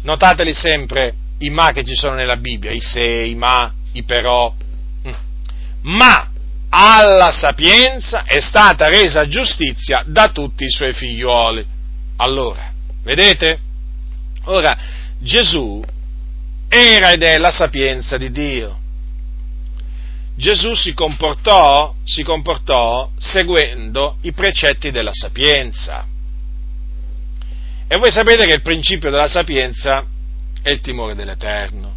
Notateli sempre i ma che ci sono nella Bibbia, i se, i ma, i però. Mm. Ma alla sapienza è stata resa giustizia da tutti i suoi figlioli. Allora, vedete? Ora, Gesù era ed è la sapienza di Dio. Gesù si comportò, si comportò seguendo i precetti della sapienza. E voi sapete che il principio della sapienza è il timore dell'Eterno.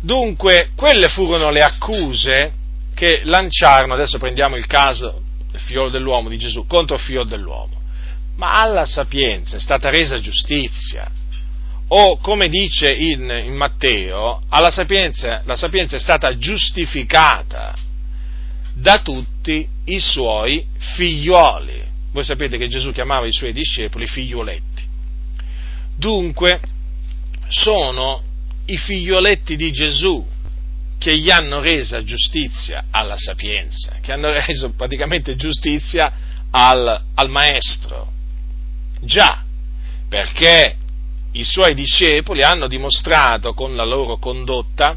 Dunque, quelle furono le accuse che lanciarono, adesso prendiamo il caso del figlio dell'uomo di Gesù, contro il figlio dell'uomo. Ma alla sapienza è stata resa giustizia o come dice in, in Matteo, sapienza, la sapienza è stata giustificata da tutti i suoi figlioli. Voi sapete che Gesù chiamava i suoi discepoli figlioletti. Dunque, sono i figlioletti di Gesù che gli hanno resa giustizia alla sapienza, che hanno reso praticamente giustizia al, al maestro. Già, perché i suoi discepoli hanno dimostrato con la loro condotta,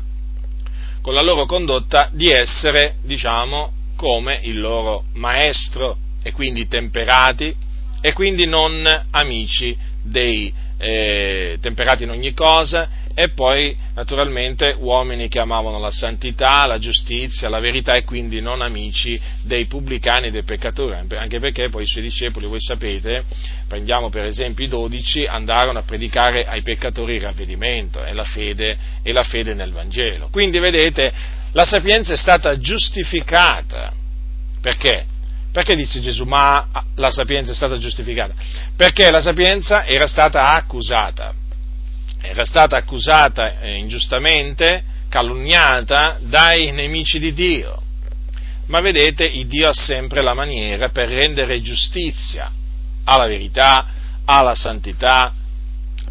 con la loro condotta di essere, diciamo, come il loro maestro e quindi temperati e quindi non amici dei eh, temperati in ogni cosa e poi naturalmente uomini che amavano la santità, la giustizia, la verità e quindi non amici dei pubblicani e dei peccatori, anche perché poi i suoi discepoli, voi sapete, prendiamo per esempio i dodici, andarono a predicare ai peccatori il ravvedimento e la fede, e la fede nel Vangelo. Quindi vedete, la sapienza è stata giustificata. Perché? Perché disse Gesù, ma la sapienza è stata giustificata? Perché la sapienza era stata accusata era stata accusata eh, ingiustamente, calunniata dai nemici di Dio. Ma vedete, il Dio ha sempre la maniera per rendere giustizia alla verità, alla santità,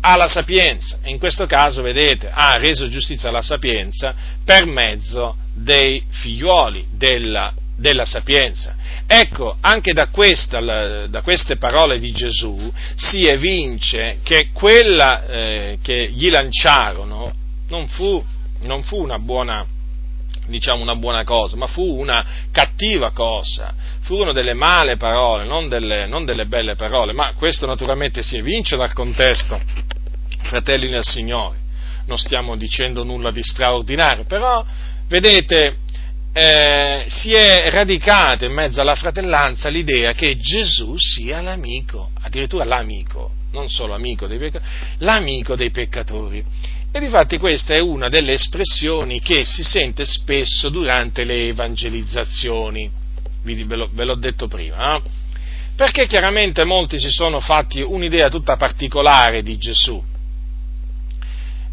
alla sapienza. In questo caso, vedete, ha reso giustizia alla sapienza per mezzo dei figliuoli della, della sapienza. Ecco, anche da, questa, da, queste parole di Gesù si evince che quella eh, che gli lanciarono non fu, non fu una buona diciamo una buona cosa, ma fu una cattiva cosa, furono delle male parole, non delle, non delle belle parole, ma questo naturalmente si evince dal contesto, fratelli nel Signore, non stiamo dicendo nulla di straordinario, però vedete, eh, si è radicata in mezzo alla fratellanza l'idea che Gesù sia l'amico, addirittura l'amico, non solo amico dei peccatori, l'amico dei peccatori. E difatti questa è una delle espressioni che si sente spesso durante le evangelizzazioni, ve, l'ho, ve l'ho detto prima, eh? perché chiaramente molti si sono fatti un'idea tutta particolare di Gesù.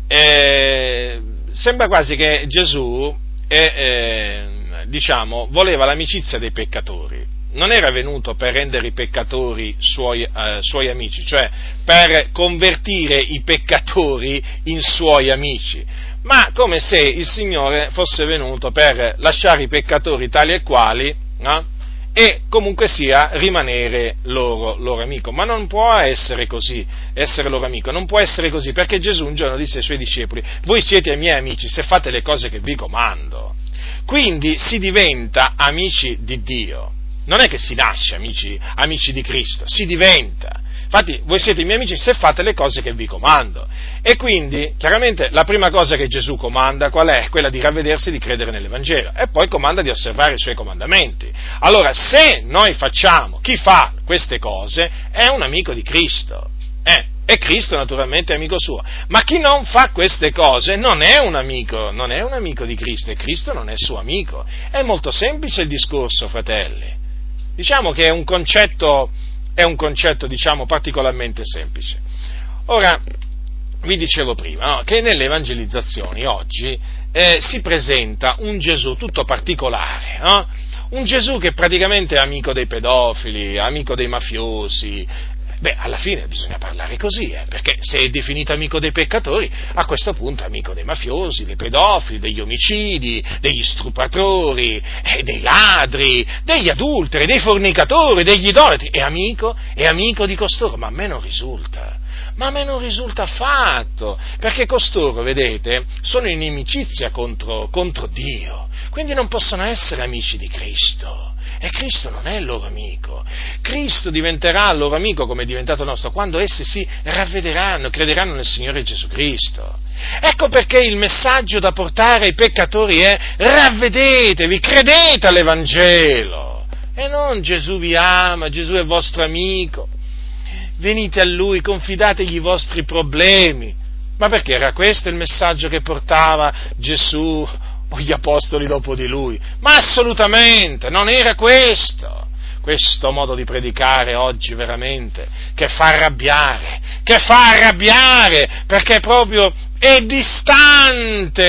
E sembra quasi che Gesù è, eh, diciamo, voleva l'amicizia dei peccatori, non era venuto per rendere i peccatori suoi, eh, suoi, amici, cioè per convertire i peccatori in suoi amici, ma come se il Signore fosse venuto per lasciare i peccatori tali e quali no? E comunque sia rimanere loro, loro, amico. Ma non può essere così, essere loro amico, non può essere così, perché Gesù un giorno disse ai suoi discepoli, voi siete i miei amici se fate le cose che vi comando. Quindi si diventa amici di Dio non è che si nasce amici, amici di Cristo, si diventa. Infatti voi siete i miei amici se fate le cose che vi comando. E quindi, chiaramente, la prima cosa che Gesù comanda qual è? Quella di ravvedersi e di credere nell'Evangelo. E poi comanda di osservare i suoi comandamenti. Allora, se noi facciamo, chi fa queste cose è un amico di Cristo. Eh, e Cristo naturalmente è amico suo. Ma chi non fa queste cose non è un amico, non è un amico di Cristo e Cristo non è suo amico. È molto semplice il discorso, fratelli. Diciamo che è un concetto, è un concetto diciamo, particolarmente semplice. Ora, vi dicevo prima no, che nelle evangelizzazioni oggi eh, si presenta un Gesù tutto particolare, no? un Gesù che praticamente è amico dei pedofili, amico dei mafiosi, Beh, alla fine bisogna parlare così, eh, perché se è definito amico dei peccatori, a questo punto è amico dei mafiosi, dei pedofili, degli omicidi, degli strupatori, eh, dei ladri, degli adulteri, dei fornicatori, degli idolatri, è amico, è amico di costoro, ma a me non risulta. Ma a me non risulta affatto, perché costoro, vedete, sono in inimicizia contro, contro Dio, quindi non possono essere amici di Cristo. E Cristo non è il loro amico. Cristo diventerà il loro amico come è diventato nostro quando essi si ravvederanno, crederanno nel Signore Gesù Cristo. Ecco perché il messaggio da portare ai peccatori è ravvedetevi, credete all'Evangelo. E non Gesù vi ama, Gesù è vostro amico. Venite a Lui, confidategli i vostri problemi. Ma perché era questo il messaggio che portava Gesù o gli apostoli dopo di lui. Ma assolutamente, non era questo. Questo modo di predicare oggi veramente che fa arrabbiare, che fa arrabbiare perché proprio è distante,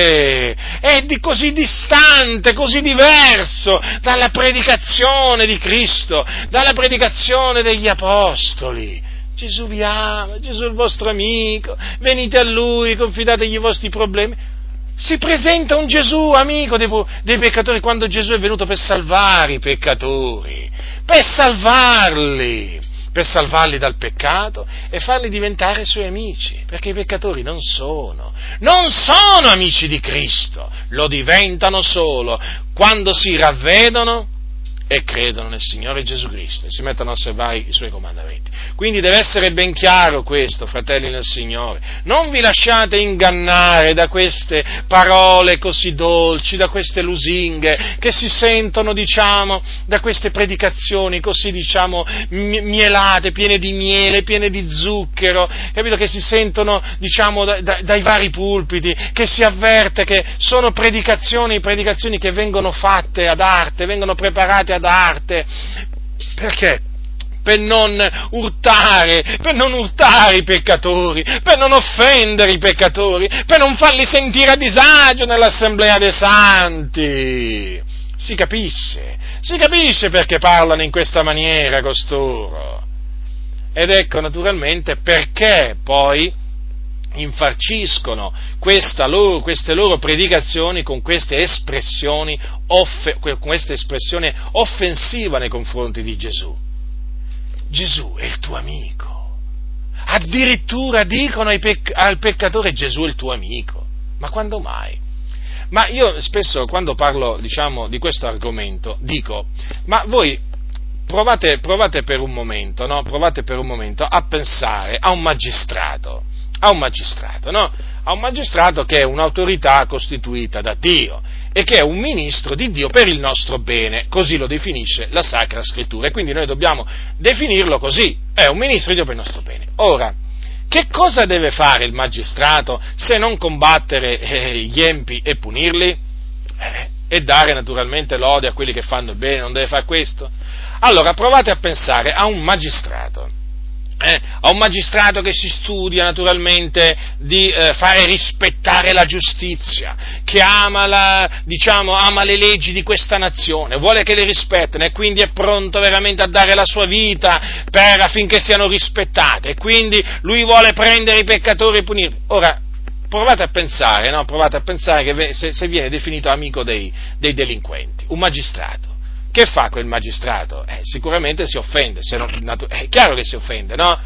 è di così distante, così diverso dalla predicazione di Cristo, dalla predicazione degli apostoli. Gesù vi ama, Gesù è il vostro amico, venite a Lui, confidategli i vostri problemi. Si presenta un Gesù amico dei, dei, peccatori quando Gesù è venuto per salvare i peccatori, per salvarli, per salvarli dal peccato e farli diventare suoi amici, perché i peccatori non sono, non sono amici di Cristo, lo diventano solo quando si ravvedono e credono nel Signore Gesù Cristo e si mettono a osservare i suoi comandamenti. Quindi deve essere ben chiaro questo, fratelli nel Signore. Non vi lasciate ingannare da queste parole così dolci, da queste lusinghe che si sentono, diciamo, da queste predicazioni così, diciamo, mielate, piene di miele, piene di zucchero, capito? Che si sentono, diciamo, da, da, dai vari pulpiti, che si avverte che sono predicazioni, predicazioni che vengono fatte ad arte, vengono preparate ad arte. Perché? per non urtare, per non urtare i peccatori, per non offendere i peccatori, per non farli sentire a disagio nell'assemblea dei santi. Si capisce, si capisce perché parlano in questa maniera costoro. Ed ecco naturalmente perché poi infarciscono loro, queste loro predicazioni con queste espressioni, con questa espressione offensiva nei confronti di Gesù. Gesù è il tuo amico. Addirittura dicono pec- al peccatore Gesù è il tuo amico. Ma quando mai? Ma io spesso quando parlo diciamo, di questo argomento dico, ma voi provate, provate, per un momento, no? provate per un momento a pensare a un magistrato, a un magistrato, no? a un magistrato che è un'autorità costituita da Dio e che è un ministro di Dio per il nostro bene, così lo definisce la Sacra Scrittura e quindi noi dobbiamo definirlo così, è un ministro di Dio per il nostro bene. Ora, che cosa deve fare il magistrato se non combattere eh, gli empi e punirli? Eh, e dare naturalmente lode a quelli che fanno il bene, non deve fare questo? Allora provate a pensare a un magistrato eh, a un magistrato che si studia naturalmente di eh, fare rispettare la giustizia, che ama, la, diciamo, ama, le leggi di questa nazione, vuole che le rispettino e quindi è pronto veramente a dare la sua vita per, affinché siano rispettate e quindi lui vuole prendere i peccatori e punirli. Ora, provate a pensare, no? provate a pensare che se, se viene definito amico dei, dei delinquenti, un magistrato che fa quel magistrato? Eh, sicuramente si offende, non, è chiaro che si offende, no?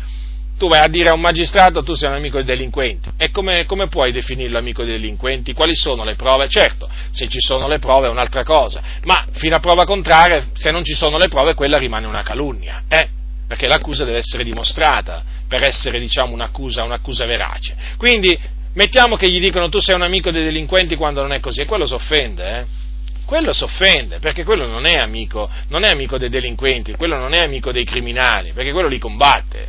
Tu vai a dire a un magistrato tu sei un amico dei delinquenti. E come, come, puoi definirlo amico dei delinquenti? Quali sono le prove? Certo, se ci sono le prove è un'altra cosa, ma fino a prova contraria, se non ci sono le prove, quella rimane una calunnia, eh? Perché l'accusa deve essere dimostrata per essere, diciamo, un'accusa, un'accusa verace. Quindi, mettiamo che gli dicono tu sei un amico dei delinquenti quando non è così, e quello si offende, eh? Quello si offende, perché quello non è, amico, non è amico dei delinquenti, quello non è amico dei criminali, perché quello li combatte,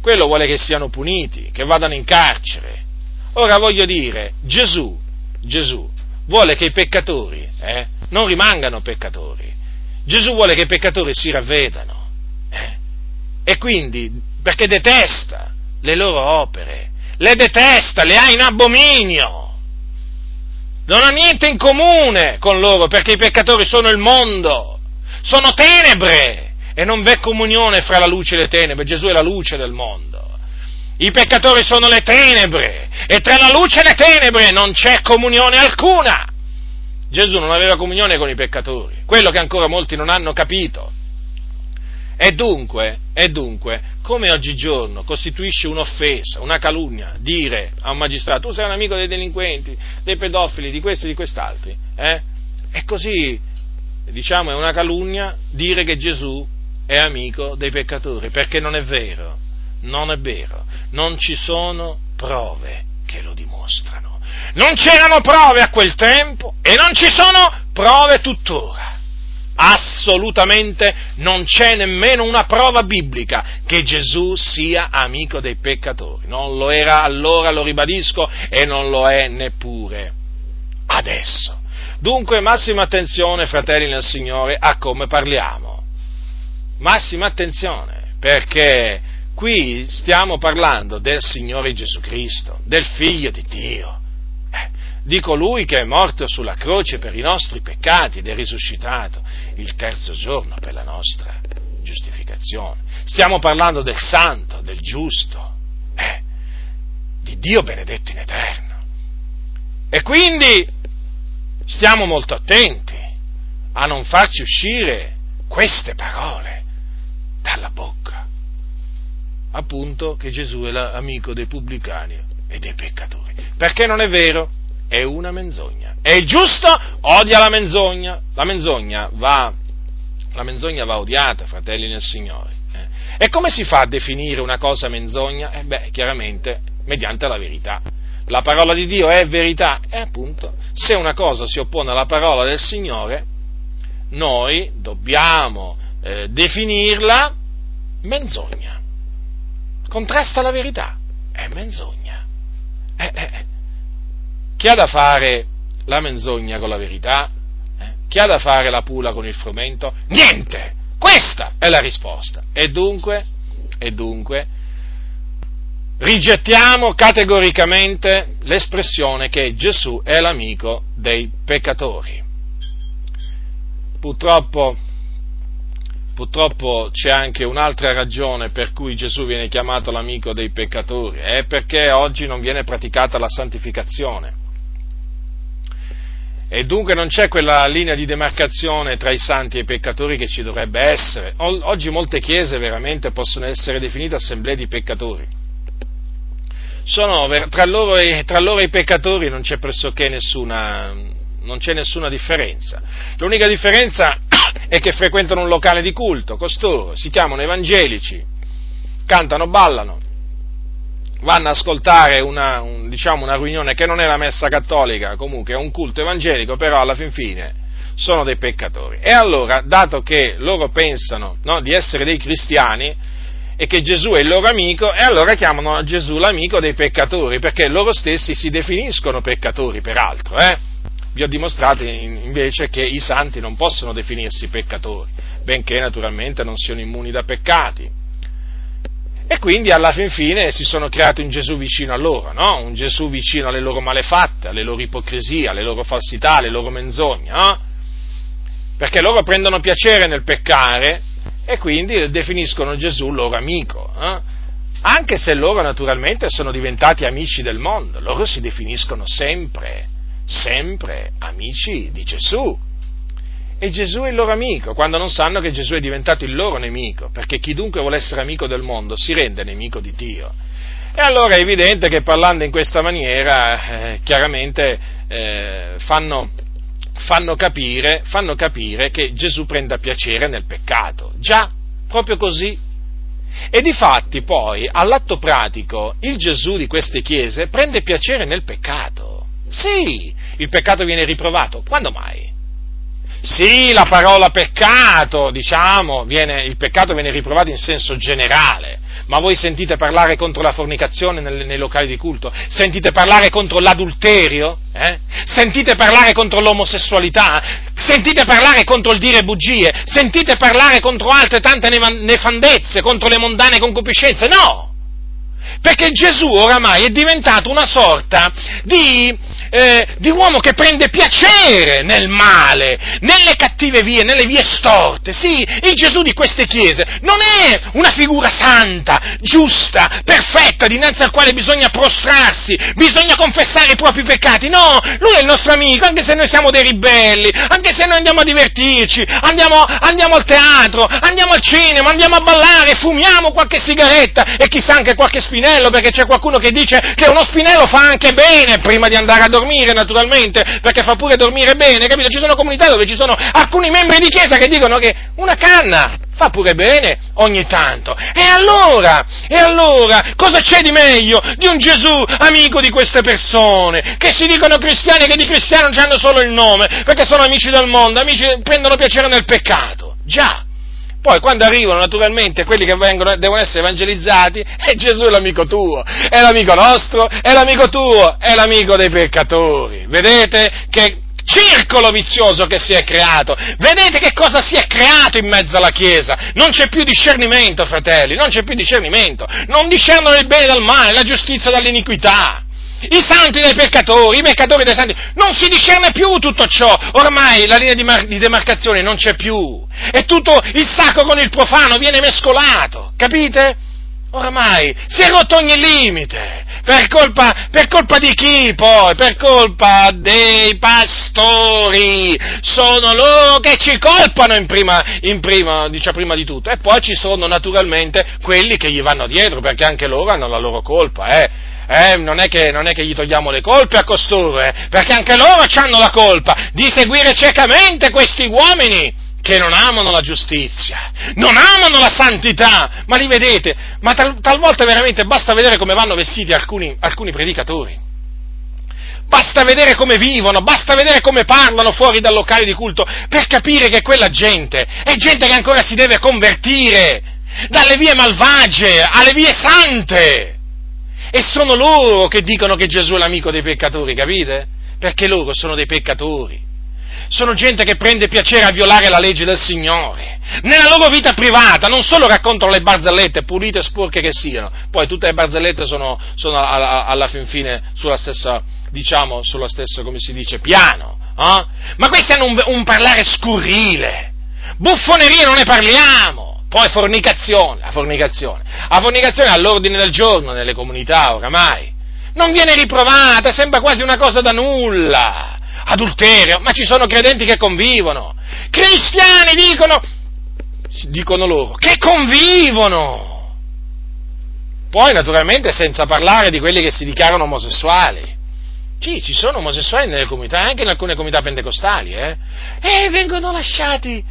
quello vuole che siano puniti, che vadano in carcere. Ora voglio dire, Gesù, Gesù vuole che i peccatori eh, non rimangano peccatori, Gesù vuole che i peccatori si ravvedano, eh, e quindi, perché detesta le loro opere, le detesta, le ha in abominio non ha niente in comune con loro perché i peccatori sono il mondo, sono tenebre e non v'è comunione fra la luce e le tenebre, Gesù è la luce del mondo. I peccatori sono le tenebre e tra la luce e le tenebre non c'è comunione alcuna. Gesù non aveva comunione con i peccatori, quello che ancora molti non hanno capito. E dunque, e dunque, come oggigiorno costituisce un'offesa, una calunnia, dire a un magistrato tu sei un amico dei delinquenti, dei pedofili, di questi e di quest'altri, eh? E così, diciamo, è una calunnia dire che Gesù è amico dei peccatori, perché non è vero, non è vero, non ci sono prove che lo dimostrano. Non c'erano prove a quel tempo e non ci sono prove tuttora assolutamente non c'è nemmeno una prova biblica che Gesù sia amico dei peccatori. Non lo era allora, lo ribadisco, e non lo è neppure adesso. Dunque massima attenzione, fratelli nel Signore, a come parliamo. Massima attenzione, perché qui stiamo parlando del Signore Gesù Cristo, del Figlio di Dio di colui che è morto sulla croce per i nostri peccati ed è risuscitato il terzo giorno per la nostra giustificazione. Stiamo parlando del santo, del giusto, eh, di Dio benedetto in eterno. E quindi stiamo molto attenti a non farci uscire queste parole dalla bocca. Appunto che Gesù è l'amico dei pubblicani e dei peccatori. Perché non è vero? È una menzogna. E il giusto odia la menzogna. La menzogna va, la menzogna va odiata, fratelli nel Signore. Eh. E come si fa a definire una cosa menzogna? Eh beh, chiaramente mediante la verità. La parola di Dio è verità e appunto se una cosa si oppone alla parola del Signore, noi dobbiamo eh, definirla menzogna. Contrasta la verità, è menzogna. Eh, eh, eh. Chi ha da fare la menzogna con la verità? Eh? Chi ha da fare la pula con il frumento? Niente! Questa è la risposta. E dunque, e dunque, rigettiamo categoricamente l'espressione che Gesù è l'amico dei peccatori. Purtroppo purtroppo c'è anche un'altra ragione per cui Gesù viene chiamato l'amico dei peccatori, è perché oggi non viene praticata la santificazione. E dunque non c'è quella linea di demarcazione tra i santi e i peccatori che ci dovrebbe essere. Oggi molte chiese veramente possono essere definite assemblee di peccatori. Sono, tra, loro e, tra loro e i peccatori non c'è pressoché nessuna, non c'è nessuna differenza. L'unica differenza è che frequentano un locale di culto, costoro si chiamano evangelici, cantano, ballano, vanno ad ascoltare una, un, diciamo, una riunione che non è la messa cattolica, comunque è un culto evangelico, però alla fin fine sono dei peccatori. E allora, dato che loro pensano no, di essere dei cristiani e che Gesù è il loro amico, e allora chiamano Gesù l'amico dei peccatori, perché loro stessi si definiscono peccatori, peraltro. Eh? Vi ho dimostrato invece che i santi non possono definirsi peccatori, benché naturalmente non siano immuni da peccati. E quindi alla fin fine si sono creati un Gesù vicino a loro, no? un Gesù vicino alle loro malefatte, alle loro ipocrisie, alle loro falsità, alle loro menzogne, no? perché loro prendono piacere nel peccare e quindi definiscono Gesù loro amico, eh? anche se loro naturalmente sono diventati amici del mondo, loro si definiscono sempre, sempre amici di Gesù e Gesù è il loro amico, quando non sanno che Gesù è diventato il loro nemico, perché chiunque vuole essere amico del mondo si rende nemico di Dio. E allora è evidente che parlando in questa maniera, eh, chiaramente eh, fanno, fanno, capire, fanno capire che Gesù prenda piacere nel peccato. Già, proprio così. E di fatti poi, all'atto pratico, il Gesù di queste chiese prende piacere nel peccato. Sì, il peccato viene riprovato. Quando mai? Sì, la parola peccato, diciamo, viene, il peccato viene riprovato in senso generale, ma voi sentite parlare contro la fornicazione nei, nei locali di culto? Sentite parlare contro l'adulterio? Eh? Sentite parlare contro l'omosessualità? Sentite parlare contro il dire bugie? Sentite parlare contro altre tante nefandezze, contro le mondane concupiscenze? No! Perché Gesù oramai è diventato una sorta di eh, di uomo che prende piacere nel male, nelle cattive vie, nelle vie storte. Sì, il Gesù di queste chiese non è una figura santa, giusta, perfetta, dinanzi al quale bisogna prostrarsi, bisogna confessare i propri peccati. No, lui è il nostro amico, anche se noi siamo dei ribelli, anche se noi andiamo a divertirci, andiamo, andiamo al teatro, andiamo al cinema, andiamo a ballare, fumiamo qualche sigaretta e chissà anche qualche spinello, perché c'è qualcuno che dice che uno spinello fa anche bene prima di andare a dormire naturalmente, perché fa pure dormire bene, capito? Ci sono comunità dove ci sono alcuni membri di chiesa che dicono che una canna fa pure bene ogni tanto. E allora, e allora, cosa c'è di meglio di un Gesù amico di queste persone, che si dicono cristiani e che di cristiano hanno solo il nome, perché sono amici del mondo, amici prendono piacere nel peccato. Già, poi quando arrivano naturalmente quelli che vengono, devono essere evangelizzati, e Gesù è l'amico tuo, è l'amico nostro, è l'amico tuo, è l'amico dei peccatori. Vedete che circolo vizioso che si è creato. Vedete che cosa si è creato in mezzo alla Chiesa? Non c'è più discernimento, fratelli, non c'è più discernimento. Non discernono il bene dal male, la giustizia dall'iniquità i santi dai peccatori, i peccatori dai santi, non si discerne più tutto ciò, ormai la linea di, mar- di, demarcazione non c'è più, e tutto il sacro con il profano viene mescolato, capite? Ormai si è rotto ogni limite, per colpa, per colpa di chi poi? Per colpa dei pastori, sono loro che ci colpano in prima, in prima, diciamo, prima di tutto, e poi ci sono naturalmente quelli che gli vanno dietro, perché anche loro hanno la loro colpa, eh? Eh, non, è che, non, è che, gli togliamo le colpe a costoro, eh, perché anche loro hanno la colpa di seguire ciecamente questi uomini che non amano la giustizia, non amano la santità, ma li vedete, ma tal, talvolta veramente basta vedere come vanno vestiti alcuni, alcuni predicatori. Basta vedere come vivono, basta vedere come parlano fuori dal locale di culto per capire che quella gente è gente che ancora si deve convertire dalle vie malvagie alle vie sante. E sono loro che dicono che Gesù è l'amico dei peccatori, capite? Perché loro sono dei peccatori. Sono gente che prende piacere a violare la legge del Signore. Nella loro vita privata non solo raccontano le barzellette, pulite e sporche che siano, poi tutte le barzellette sono, sono alla, alla fin fine sulla stessa, diciamo, sulla stessa, come si dice, piano. Eh? Ma questi hanno un, un parlare scurrile, Buffonerie non ne parliamo. Poi fornicazione, la fornicazione. La fornicazione è all'ordine del giorno nelle comunità oramai. Non viene riprovata, sembra quasi una cosa da nulla. Adulterio, ma ci sono credenti che convivono. Cristiani dicono, dicono loro, che convivono. Poi naturalmente senza parlare di quelli che si dichiarano omosessuali. Sì, ci sono omosessuali nelle comunità, anche in alcune comunità pentecostali, eh? E vengono lasciati,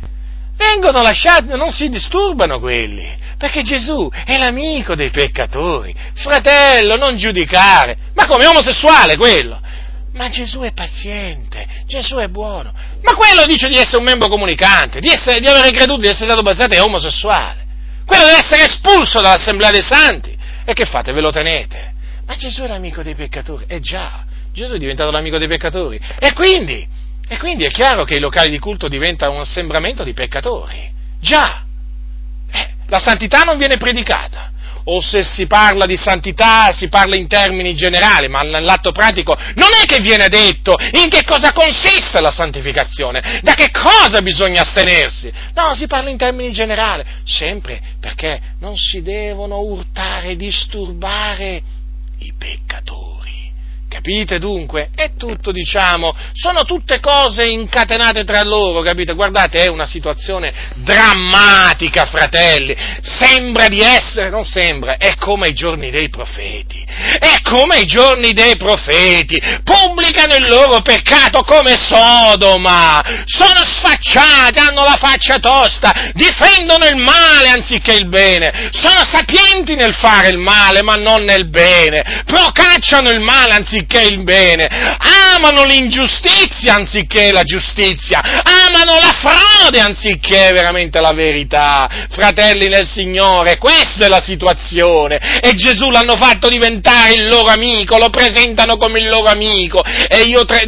vengono lasciati, non si disturbano quelli, perché Gesù è l'amico dei peccatori. Fratello, non giudicare. Ma come omosessuale quello? Ma Gesù è paziente, Gesù è buono. Ma quello dice di essere un membro comunicante, di, essere, di avere creduto, di essere stato battezzato è omosessuale. Quello deve essere espulso dall'assemblea dei santi. E che fate? Ve lo tenete? Ma Gesù è l'amico dei peccatori. Eh già, Gesù è diventato l'amico dei peccatori. E quindi, e quindi è chiaro che i locali di culto diventano un assembramento di peccatori. Già, eh, la santità non viene predicata. O se si parla di santità si parla in termini generali, ma nell'atto pratico non è che viene detto in che cosa consiste la santificazione, da che cosa bisogna astenersi. No, si parla in termini generali, sempre perché non si devono urtare disturbare i peccatori. Capite dunque? È tutto, diciamo, sono tutte cose incatenate tra loro, capite? Guardate, è una situazione drammatica, fratelli. Sembra di essere, non sembra, è come ai giorni dei profeti. È come ai giorni dei profeti. Pubblicano il loro peccato come Sodoma. Sono sfacciati, hanno la faccia tosta, difendono il male anziché il bene. Sono sapienti nel fare il male, ma non nel bene. Procacciano il male anziché anziché il bene, amano l'ingiustizia anziché la giustizia, amano la frode anziché veramente la verità. Fratelli nel Signore, questa è la situazione. E Gesù l'hanno fatto diventare il loro amico, lo presentano come il loro amico. E io tre,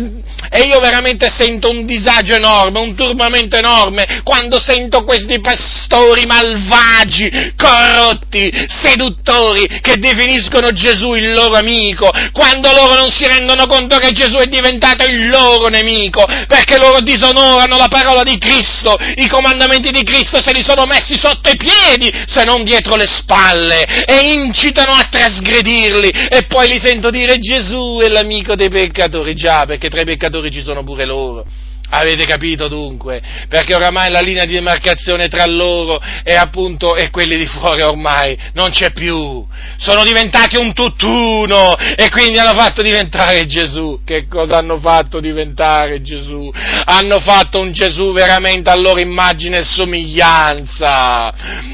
e io veramente sento un disagio enorme, un turbamento enorme quando sento questi pastori malvagi, corrotti, seduttori che definiscono Gesù il loro amico, quando loro non si rendono conto che Gesù è diventato il loro nemico, perché loro disonorano la parola di Cristo, i comandamenti di Cristo se li sono messi sotto i piedi, se non dietro le spalle, e incitano a trasgredirli, e poi li sento dire Gesù è l'amico dei peccatori, già, perché tra i peccatori peccatori ci sono pure loro. Avete capito dunque? Perché oramai la linea di demarcazione tra loro e appunto e quelli di fuori ormai non c'è più. Sono diventati un tutt'uno e quindi hanno fatto diventare Gesù. Che cosa hanno fatto diventare Gesù? Hanno fatto un Gesù veramente a loro immagine e somiglianza.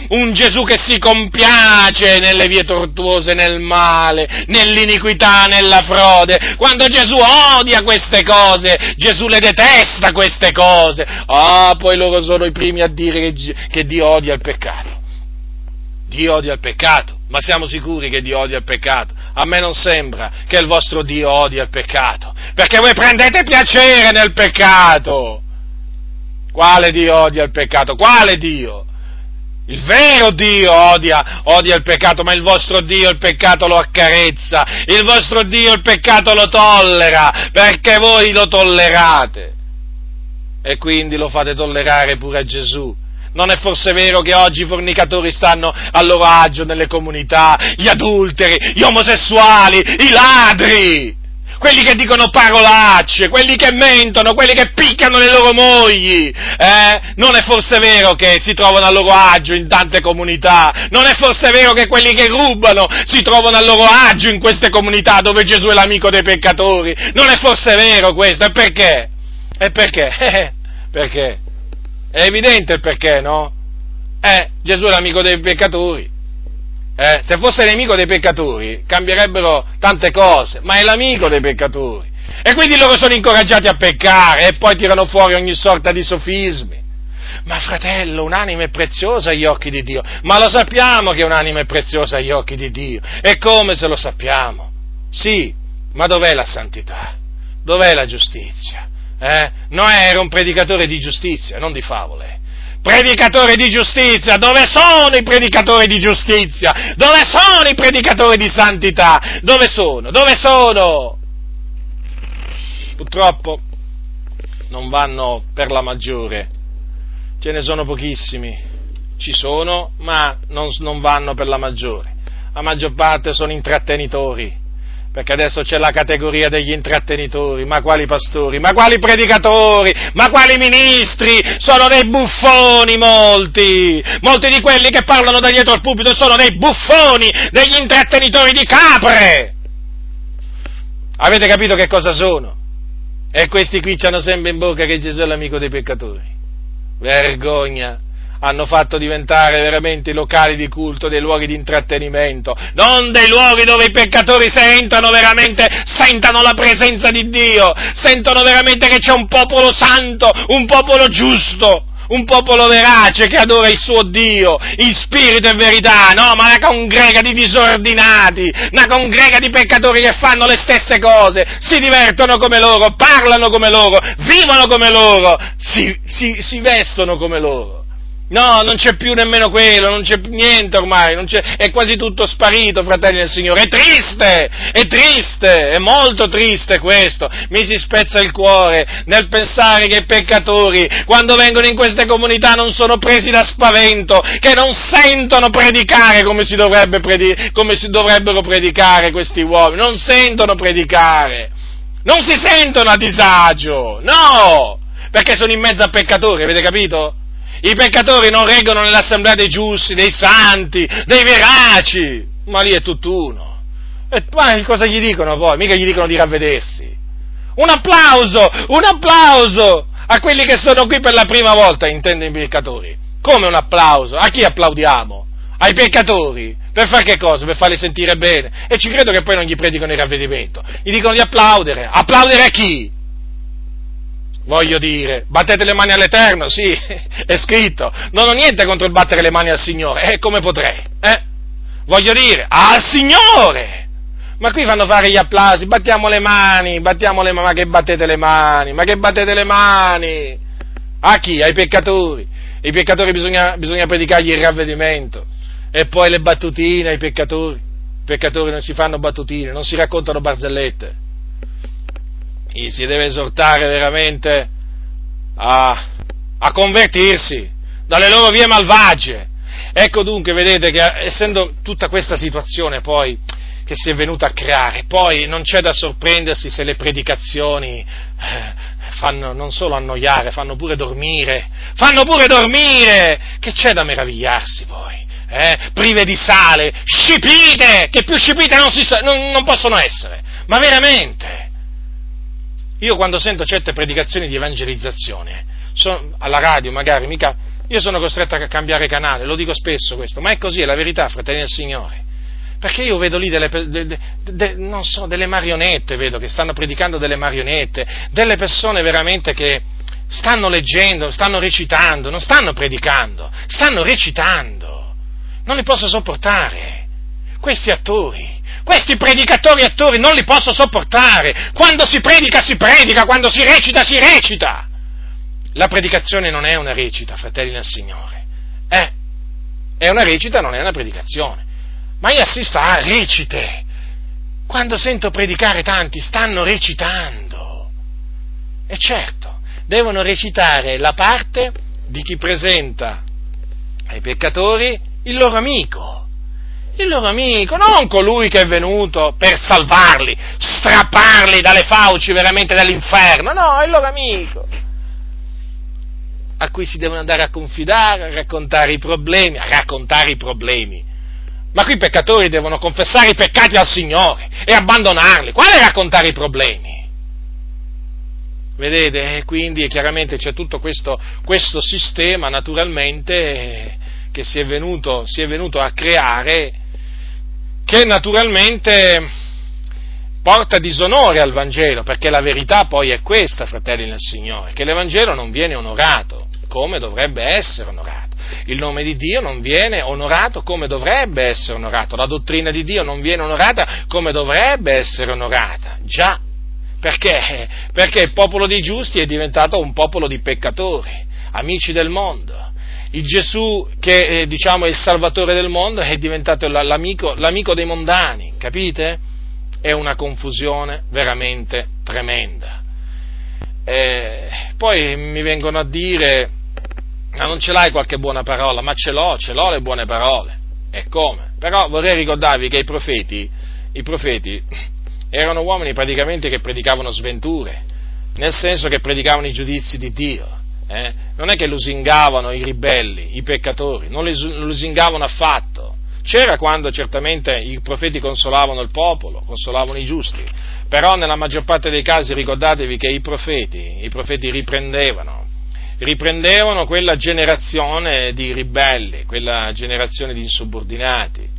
Un Gesù che si compiace nelle vie tortuose, nel male, nell'iniquità, nella frode. Quando Gesù odia queste cose, Gesù le detesta basta queste cose. Ah, poi loro sono i primi a dire che, che Dio odia il peccato. Dio odia il peccato, ma siamo sicuri che Dio odia il peccato? A me non sembra che il vostro Dio odia il peccato, perché voi prendete piacere nel peccato. Quale Dio odia il peccato? Quale Dio? Il vero Dio odia, odia, il peccato, ma il vostro Dio il peccato lo accarezza, il vostro Dio il peccato lo tollera, perché voi lo tollerate e quindi lo fate tollerare pure a Gesù. Non è forse vero che oggi i fornicatori stanno a loro agio nelle comunità, gli adulteri, gli omosessuali, i ladri, quelli che dicono parolacce, quelli che mentono, quelli che piccano le loro mogli, eh? Non è forse vero che si trovano a loro agio in tante comunità? Non è forse vero che quelli che rubano si trovano a loro agio in queste comunità dove Gesù è l'amico dei peccatori? Non è forse vero questo? E perché? E perché? Eh, perché? È evidente il perché, no? Eh, Gesù è l'amico dei peccatori. Eh, se fosse nemico dei peccatori cambierebbero tante cose, ma è l'amico dei peccatori. E quindi loro sono incoraggiati a peccare e poi tirano fuori ogni sorta di sofismi. Ma fratello, un'anima è preziosa agli occhi di Dio, ma lo sappiamo che un'anima è preziosa agli occhi di Dio. E come se lo sappiamo? Sì, ma dov'è la santità? Dov'è la giustizia? Eh? Noè era un predicatore di giustizia, non di favole. Predicatore di giustizia, dove sono i predicatori di giustizia? Dove sono i predicatori di santità? Dove sono? Dove sono? Purtroppo non vanno per la maggiore ce ne sono pochissimi, ci sono, ma non, non vanno per la maggiore. La maggior parte sono intrattenitori, perché adesso c'è la categoria degli intrattenitori, ma quali pastori, ma quali predicatori, ma quali ministri, sono dei buffoni molti, molti di quelli che parlano da dietro al pubblico sono dei buffoni, degli intrattenitori di capre. Avete capito che cosa sono? E questi qui ci hanno sempre in bocca che Gesù è l'amico dei peccatori. Vergogna! Hanno fatto diventare veramente i locali di culto dei luoghi di intrattenimento, non dei luoghi dove i peccatori sentono veramente, sentano la presenza di Dio, sentono veramente che c'è un popolo santo, un popolo giusto, un popolo verace che adora il suo Dio, in spirito e verità, no, ma una congrega di disordinati, una congrega di peccatori che fanno le stesse cose, si divertono come loro, parlano come loro, vivono come loro, si, si, si vestono come loro. No, non c'è più nemmeno quello, non c'è niente ormai, è quasi tutto sparito, fratelli del Signore. È triste, è triste, è molto triste questo. Mi si spezza il cuore nel pensare che i peccatori, quando vengono in queste comunità, non sono presi da spavento, che non sentono predicare come si, predi- come si dovrebbero predicare questi uomini, non sentono predicare, non si sentono a disagio, no, perché sono in mezzo a peccatori, avete capito? I peccatori non reggono nell'assemblea dei giusti, dei santi, dei veraci, ma lì è tutt'uno. E poi cosa gli dicono poi? Mica gli dicono di ravvedersi. Un applauso, un applauso a quelli che sono qui per la prima volta, intendo i peccatori. Come un applauso? A chi applaudiamo? Ai peccatori. Per fare che cosa? Per farli sentire bene. E ci credo che poi non gli predicano il ravvedimento. Gli dicono di applaudere. Applaudere a chi? Voglio dire, battete le mani all'Eterno, sì, è scritto, non ho niente contro il battere le mani al Signore, eh, come potrei, eh? Voglio dire, al Signore! Ma qui fanno fare gli applausi, battiamo le mani, battiamo le mani, ma che battete le mani, ma che battete le mani? A chi? Ai peccatori. I peccatori bisogna, bisogna predicargli il ravvedimento. E poi le battutine ai peccatori. I peccatori non si fanno battutine, non si raccontano barzellette gli si deve esortare veramente a, a convertirsi dalle loro vie malvagie. Ecco dunque, vedete che essendo tutta questa situazione poi che si è venuta a creare, poi non c'è da sorprendersi se le predicazioni eh, fanno non solo annoiare, fanno pure dormire, fanno pure dormire, che c'è da meravigliarsi poi? Eh? Prive di sale, scipite, che più scipite non, si, non, non possono essere, ma veramente. Io quando sento certe predicazioni di evangelizzazione, sono, alla radio magari, mica, io sono costretto a cambiare canale, lo dico spesso questo, ma è così, è la verità, fratelli del Signore. Perché io vedo lì delle, de, de, de, so, delle marionette, vedo che stanno predicando delle marionette, delle persone veramente che stanno leggendo, stanno recitando, non stanno predicando, stanno recitando. Non li posso sopportare. Questi attori, questi predicatori e attori non li posso sopportare. Quando si predica, si predica, quando si recita, si recita. La predicazione non è una recita, fratelli del Signore. Eh, è una recita, non è una predicazione. Ma io assisto a recite. Quando sento predicare tanti, stanno recitando. E certo, devono recitare la parte di chi presenta ai peccatori il loro amico il loro amico, non colui che è venuto per salvarli, strapparli dalle fauci veramente dell'inferno, no, il loro amico, a cui si devono andare a confidare, a raccontare i problemi, a raccontare i problemi. Ma qui i peccatori devono confessare i peccati al Signore e abbandonarli. Quale raccontare i problemi? Vedete? E quindi chiaramente c'è tutto questo, questo sistema, naturalmente, che si è, venuto, si è venuto a creare che naturalmente porta disonore al Vangelo, perché la verità poi è questa, fratelli nel Signore, che l'Evangelo non viene onorato come dovrebbe essere onorato. Il nome di Dio non viene onorato come dovrebbe essere onorato, la dottrina di Dio non viene onorata come dovrebbe essere onorata. Già, perché? Perché il popolo dei giusti è diventato un popolo di peccatori, amici del mondo il Gesù che eh, diciamo è il Salvatore del mondo è diventato l'amico, l'amico dei mondani, capite? È una confusione veramente tremenda. Eh, poi mi vengono a dire Ma non ce l'hai qualche buona parola? Ma ce l'ho, ce l'ho le buone parole. E come? Però vorrei ricordarvi che i profeti, i profeti erano uomini praticamente che predicavano sventure, nel senso che predicavano i giudizi di Dio. Eh? Non è che lusingavano i ribelli, i peccatori, non lusingavano affatto. C'era quando certamente i profeti consolavano il popolo, consolavano i giusti, però nella maggior parte dei casi ricordatevi che i profeti, i profeti riprendevano, riprendevano quella generazione di ribelli, quella generazione di insubordinati.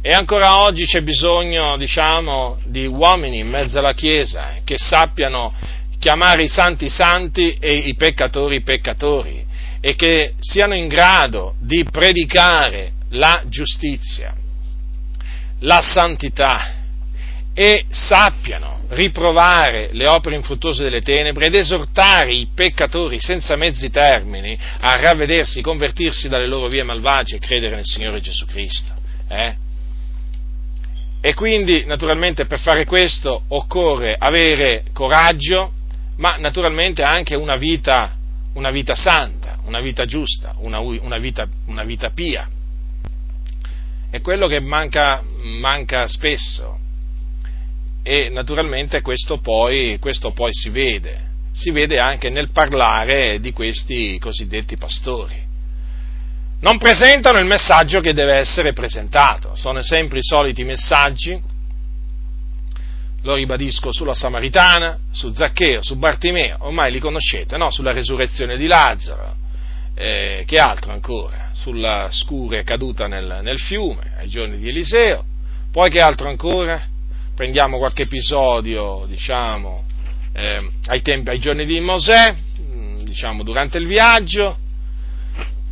E ancora oggi c'è bisogno, diciamo, di uomini in mezzo alla Chiesa che sappiano chiamare i santi santi e i peccatori peccatori e che siano in grado di predicare la giustizia, la santità e sappiano riprovare le opere infruttuose delle tenebre ed esortare i peccatori senza mezzi termini a ravvedersi, convertirsi dalle loro vie malvagie e credere nel Signore Gesù Cristo. Eh? E quindi, naturalmente, per fare questo occorre avere coraggio, ma naturalmente anche una vita, una vita santa, una vita giusta, una, una, vita, una vita, pia. È quello che manca, manca spesso e naturalmente questo poi, questo poi si vede, si vede anche nel parlare di questi cosiddetti pastori. Non presentano il messaggio che deve essere presentato, sono sempre i soliti messaggi, lo ribadisco, sulla Samaritana, su Zaccheo, su Bartimeo, ormai li conoscete, no? sulla resurrezione di Lazzaro, eh, che altro ancora? Sulla scure caduta nel, nel fiume, ai giorni di Eliseo, poi che altro ancora? prendiamo qualche episodio, diciamo, eh, ai, tempi, ai, giorni di Mosè, mm, diciamo, durante il viaggio,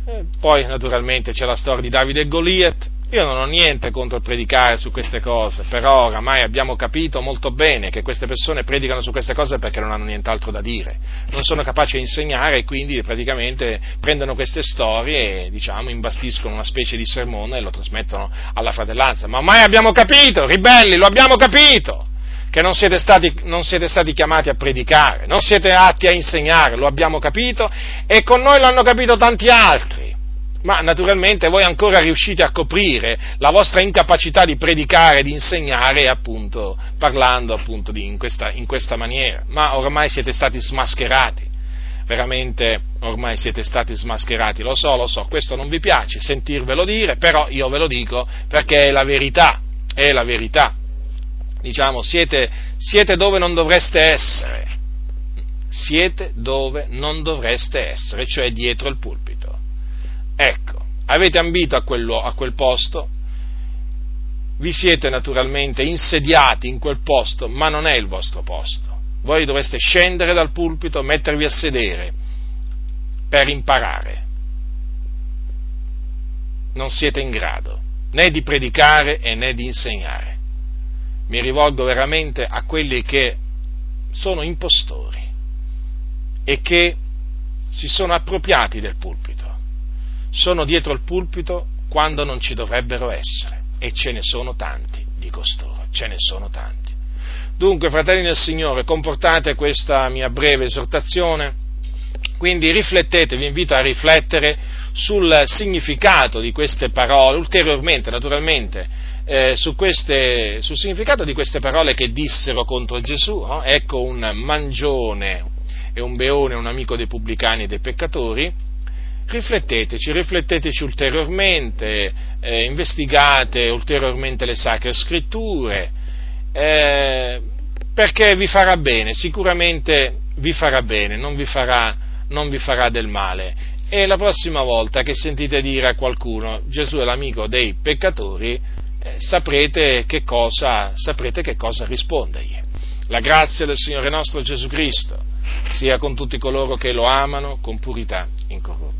eh, poi naturalmente c'è la storia di Davide e Goliath, io non ho niente contro predicare su queste cose, però oramai abbiamo capito molto bene che queste persone predicano su queste cose perché non hanno nient'altro da dire, non sono capaci di insegnare e quindi praticamente prendono queste storie e diciamo imbastiscono una specie di sermone e lo trasmettono alla fratellanza. Ma ormai abbiamo capito, ribelli, lo abbiamo capito! che non siete, stati, non siete, stati, chiamati a predicare, non siete atti a insegnare, lo abbiamo capito e con noi lo hanno capito tanti altri ma naturalmente voi ancora riuscite a coprire la vostra incapacità di predicare, di insegnare, appunto, parlando appunto di, in, questa, in questa maniera, ma ormai siete stati smascherati, veramente ormai siete stati smascherati, lo so, lo so, questo non vi piace sentirvelo dire, però io ve lo dico perché è la verità, è la verità. Diciamo, siete, siete dove non dovreste essere, siete dove non dovreste essere, cioè dietro il pulpito. Ecco, avete ambito a, quello, a quel posto, vi siete naturalmente insediati in quel posto, ma non è il vostro posto. Voi dovreste scendere dal pulpito, mettervi a sedere per imparare. Non siete in grado né di predicare né di insegnare. Mi rivolgo veramente a quelli che sono impostori e che si sono appropriati del pulpito sono dietro il pulpito quando non ci dovrebbero essere. E ce ne sono tanti di costoro, ce ne sono tanti. Dunque, fratelli del Signore, comportate questa mia breve esortazione, quindi riflettete, vi invito a riflettere sul significato di queste parole, ulteriormente naturalmente, eh, su queste, sul significato di queste parole che dissero contro Gesù. No? Ecco un mangione e un beone, un amico dei pubblicani e dei peccatori, rifletteteci, rifletteteci ulteriormente, eh, investigate ulteriormente le sacre scritture, eh, perché vi farà bene, sicuramente vi farà bene, non vi farà, non vi farà del male. E la prossima volta che sentite dire a qualcuno Gesù è l'amico dei peccatori, eh, saprete, che cosa, saprete che cosa rispondergli. La grazia del Signore nostro Gesù Cristo sia con tutti coloro che lo amano con purità incorrotta.